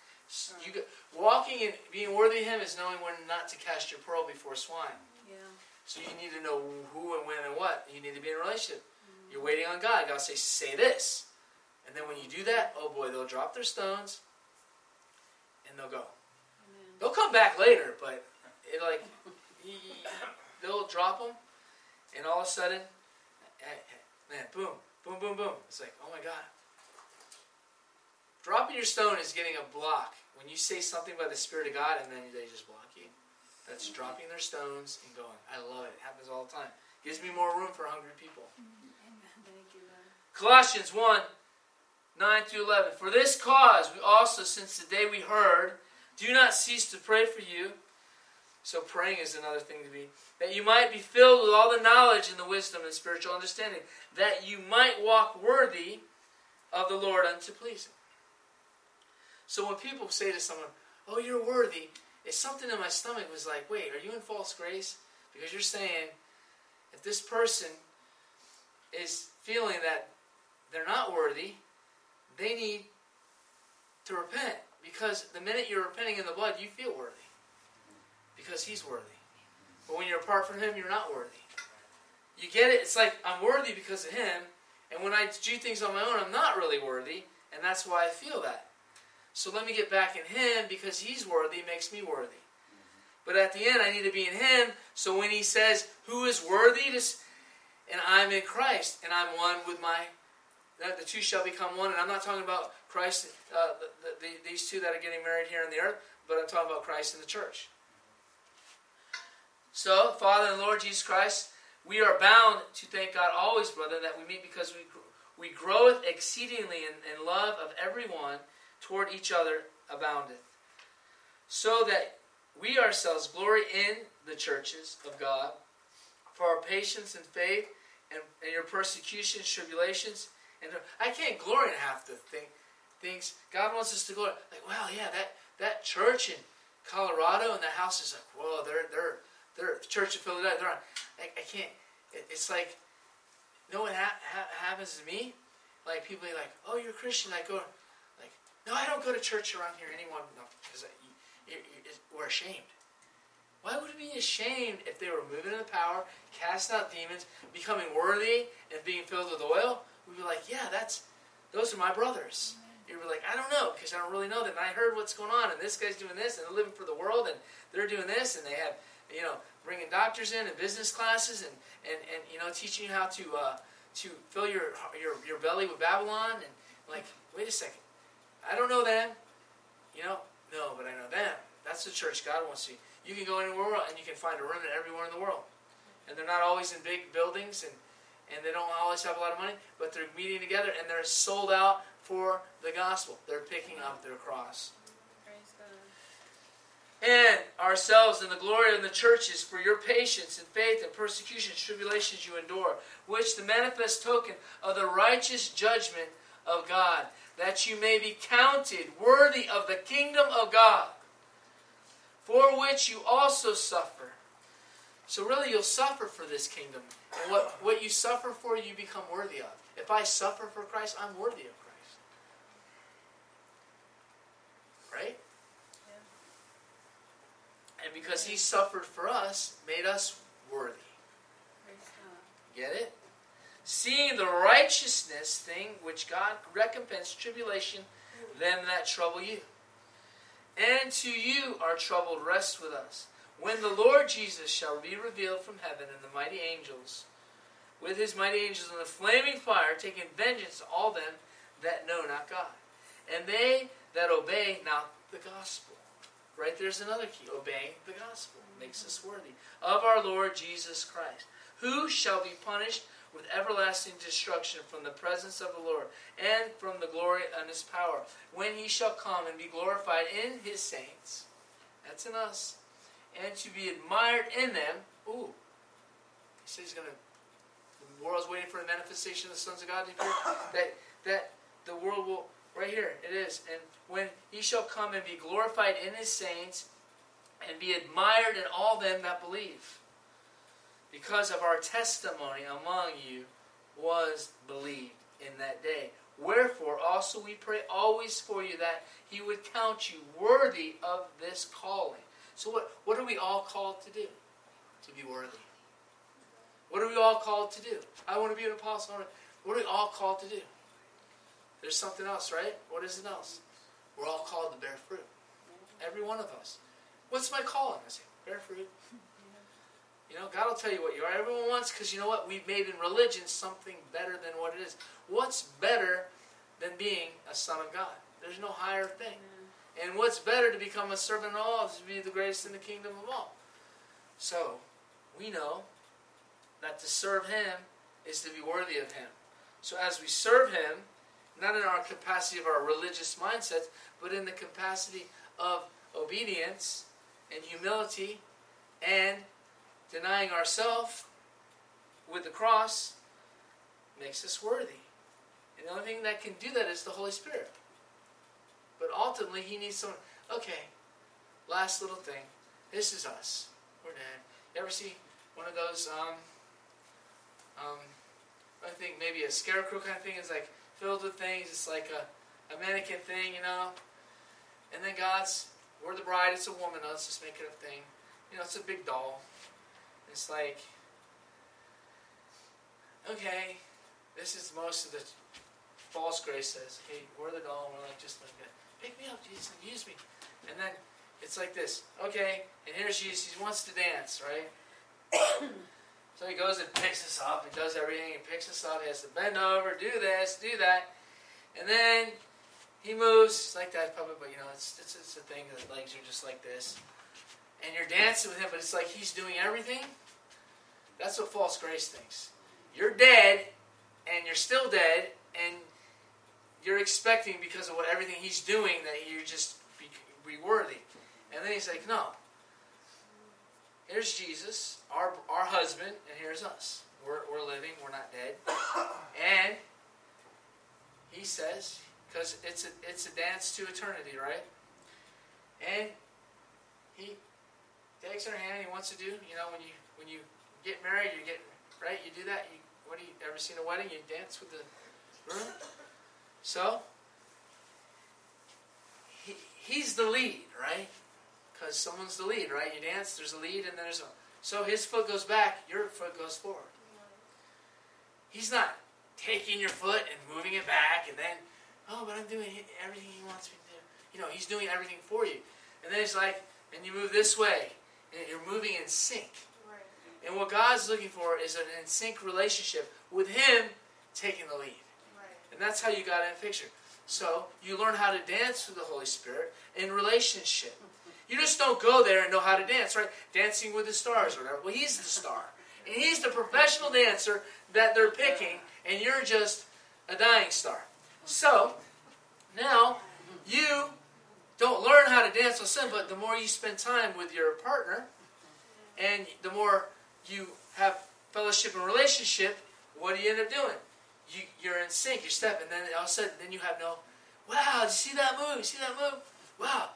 You go, walking and being worthy of Him is knowing when not to cast your pearl before swine. Yeah. So you need to know who and when and what. You need to be in a relationship. You're waiting on God. God says, say this. And then when you do that, oh boy, they'll drop their stones and they'll go. Amen. They'll come back later, but it like they'll drop them, and all of a sudden, eh, eh, man, boom, boom, boom, boom. It's like, oh my God. Dropping your stone is getting a block. When you say something by the Spirit of God and then they just block you, that's mm-hmm. dropping their stones and going. I love it. It happens all the time. Gives me more room for hungry people. Mm-hmm. Amen. Thank you, Lord. Colossians 1 9 through 11. For this cause, we also, since the day we heard, do not cease to pray for you. So, praying is another thing to be. That you might be filled with all the knowledge and the wisdom and spiritual understanding. That you might walk worthy of the Lord unto pleasing. So, when people say to someone, Oh, you're worthy, it's something in my stomach was like, Wait, are you in false grace? Because you're saying, if this person is feeling that they're not worthy, they need to repent. Because the minute you're repenting in the blood, you feel worthy. Because He's worthy. But when you're apart from Him, you're not worthy. you get it? It's like I'm worthy because of Him, and when I do things on my own, I'm not really worthy, and that's why I feel that. So let me get back in Him because He's worthy, makes me worthy. But at the end, I need to be in Him. So when He says, "Who is worthy?" to and I'm in Christ, and I'm one with my. The two shall become one, and I'm not talking about Christ, uh, the, the, these two that are getting married here on the earth, but I'm talking about Christ and the church. So, Father and Lord Jesus Christ, we are bound to thank God always, brother, that we meet because we we groweth exceedingly in, in love of everyone toward each other aboundeth, so that we ourselves glory in the churches of God for our patience and faith and, and your persecutions, tribulations. And I can't glory in half the thing, things. God wants us to glory. Like, wow, yeah, that, that church in Colorado and the house is like, whoa, they're, they're, they're, the church in Philadelphia, they're on. I, can't, it, it's like, know what ha- ha- happens to me? Like, people are like, oh, you're a Christian. I go, no, I don't go to church around here anymore. Because we're ashamed. Why would we be ashamed if they were moving in the power, casting out demons, becoming worthy, and being filled with oil? We'd be like, yeah, that's those are my brothers. You'd be like, I don't know, because I don't really know them. I heard what's going on, and this guy's doing this, and they're living for the world, and they're doing this, and they have, you know, bringing doctors in and business classes, and, and, and you know, teaching you how to uh, to fill your, your your belly with Babylon, and like, wait a second, I don't know them, you know, no, but I know them. That's the church God wants you. You can go anywhere and you can find a remnant everywhere in the world. And they're not always in big buildings and, and they don't always have a lot of money, but they're meeting together and they're sold out for the gospel. They're picking up their cross. And ourselves in the glory of the churches for your patience and faith and persecutions, tribulations you endure, which the manifest token of the righteous judgment of God, that you may be counted worthy of the kingdom of God for which you also suffer. So really you'll suffer for this kingdom. And what, what you suffer for, you become worthy of. If I suffer for Christ, I'm worthy of Christ. Right? Yeah. And because he suffered for us, made us worthy. Get it? Seeing the righteousness thing which God recompense tribulation, them that trouble you and to you our troubled rest with us. When the Lord Jesus shall be revealed from heaven and the mighty angels, with his mighty angels in the flaming fire, taking vengeance on all them that know not God, and they that obey not the gospel. Right there's another key. Obeying the gospel makes us worthy of our Lord Jesus Christ, who shall be punished with everlasting destruction from the presence of the Lord and from the glory and his power, when he shall come and be glorified in his saints, that's in us, and to be admired in them. Ooh, he says he's going to, the world's waiting for the manifestation of the sons of God to appear, that, that the world will, right here, it is, and when he shall come and be glorified in his saints, and be admired in all them that believe because of our testimony among you was believed in that day. Wherefore also we pray always for you that he would count you worthy of this calling. So what, what are we all called to do? To be worthy. What are we all called to do? I want to be an apostle. What are we all called to do? There's something else, right? What is it else? We're all called to bear fruit. Every one of us. What's my calling? I say, bear fruit. You know, God will tell you what you are. Everyone wants, because you know what? We've made in religion something better than what it is. What's better than being a son of God? There's no higher thing. Mm-hmm. And what's better to become a servant of all is to be the greatest in the kingdom of all. So, we know that to serve Him is to be worthy of Him. So, as we serve Him, not in our capacity of our religious mindsets, but in the capacity of obedience and humility and denying ourselves with the cross makes us worthy. And the only thing that can do that is the Holy Spirit. But ultimately, He needs someone. Okay, last little thing. This is us. We're dead. You ever see one of those? Um, um, I think maybe a scarecrow kind of thing is like filled with things. It's like a, a mannequin thing, you know. And then God's, we're the bride. It's a woman. Let's just make it a thing. You know, it's a big doll. It's like, okay, this is most of the false grace says, okay, we're the doll, we're like just like that. Pick me up, Jesus, and use me. And then it's like this, okay, and here's Jesus, he wants to dance, right? so he goes and picks us up, he does everything, he picks us up, he has to bend over, do this, do that, and then he moves like that puppet, but you know, it's, it's, it's a thing, the legs are just like this. And you're dancing with him, but it's like he's doing everything. That's what false grace thinks. You're dead, and you're still dead, and you're expecting because of what everything he's doing that you just be, be worthy. And then he's like, no. Here's Jesus, our, our husband, and here's us. We're, we're living, we're not dead. And he says, because it's a, it's a dance to eternity, right? And he takes her hand, and he wants to do, you know, when you when you get married, you get right, you do that. You what do you ever seen a wedding? You dance with the groom. So he, he's the lead, right? Because someone's the lead, right? You dance, there's a lead, and there's a so his foot goes back, your foot goes forward. He's not taking your foot and moving it back, and then oh, but I'm doing everything he wants me to do. You know, he's doing everything for you, and then he's like, and you move this way, you're moving in sync. And what God's looking for is an in sync relationship with Him taking the lead. And that's how you got in a picture. So you learn how to dance with the Holy Spirit in relationship. You just don't go there and know how to dance, right? Dancing with the stars or whatever. Well, He's the star. And He's the professional dancer that they're picking, and you're just a dying star. So now you don't learn how to dance with sin, but the more you spend time with your partner, and the more you have fellowship and relationship, what do you end up doing? You, you're in sync, you're stepping, and then all of a sudden, then you have no, wow, did you see that move? You see that move? Wow.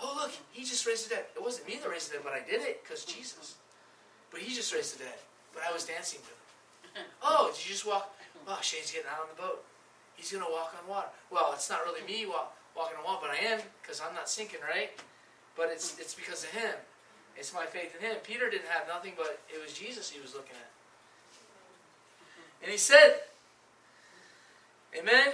Oh, look, he just raised the dead. It wasn't me that raised the dead, but I did it because Jesus. But he just raised the dead, but I was dancing with him. Oh, did you just walk? Oh, Shane's getting out on the boat. He's going to walk on water. Well, it's not really me walk, walking on water, but I am because I'm not sinking, right? But it's, it's because of him. It's my faith in him. Peter didn't have nothing, but it was Jesus he was looking at. And he said, Amen.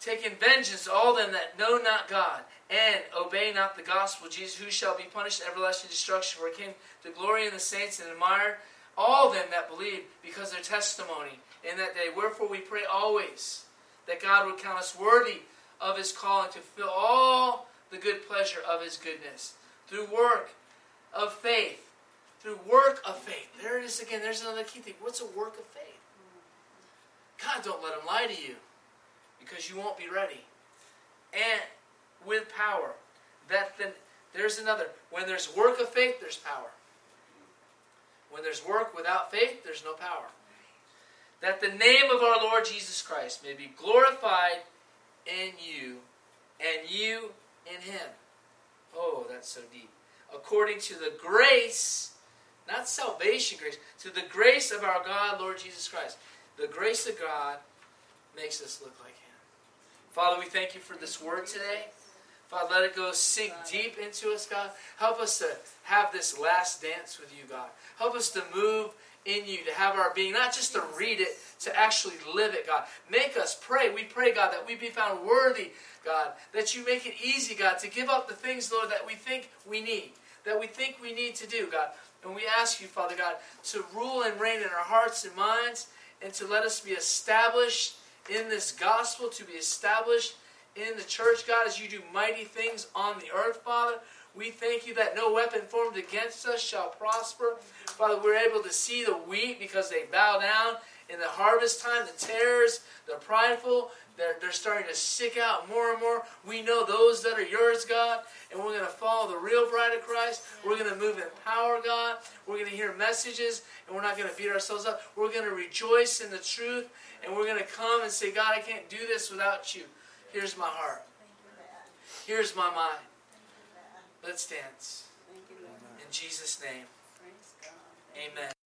Taking vengeance all them that know not God and obey not the gospel of Jesus, who shall be punished in everlasting destruction. For it came to glory in the saints and admire all them that believe because their testimony in that day. Wherefore we pray always that God would count us worthy of his calling to fulfill all the good pleasure of his goodness through work of faith. Through work of faith. There it is again. There's another key thing. What's a work of faith? God, don't let him lie to you because you won't be ready. And with power. That then there's another. When there's work of faith, there's power. When there's work without faith, there's no power. That the name of our Lord Jesus Christ may be glorified in you and you in him. Oh, that's so deep. According to the grace, not salvation grace, to the grace of our God, Lord Jesus Christ. The grace of God makes us look like him. Father, we thank you for this word today. Father, let it go sink deep into us, God. Help us to have this last dance with you, God. Help us to move in you, to have our being, not just to read it, to actually live it, God. Make us pray. We pray, God, that we be found worthy, God, that you make it easy, God, to give up the things, Lord, that we think we need, that we think we need to do, God. And we ask you, Father God, to rule and reign in our hearts and minds, and to let us be established in this gospel, to be established in the church, God, as you do mighty things on the earth, Father. We thank you that no weapon formed against us shall prosper. Father, we're able to see the wheat because they bow down. In the harvest time, the tares, the prideful, they're, they're starting to stick out more and more. We know those that are yours, God, and we're going to follow the real bride of Christ. We're going to move in power, God. We're going to hear messages, and we're not going to beat ourselves up. We're going to rejoice in the truth, and we're going to come and say, God, I can't do this without you. Here's my heart. Here's my mind. Let's dance. In Jesus' name. Amen.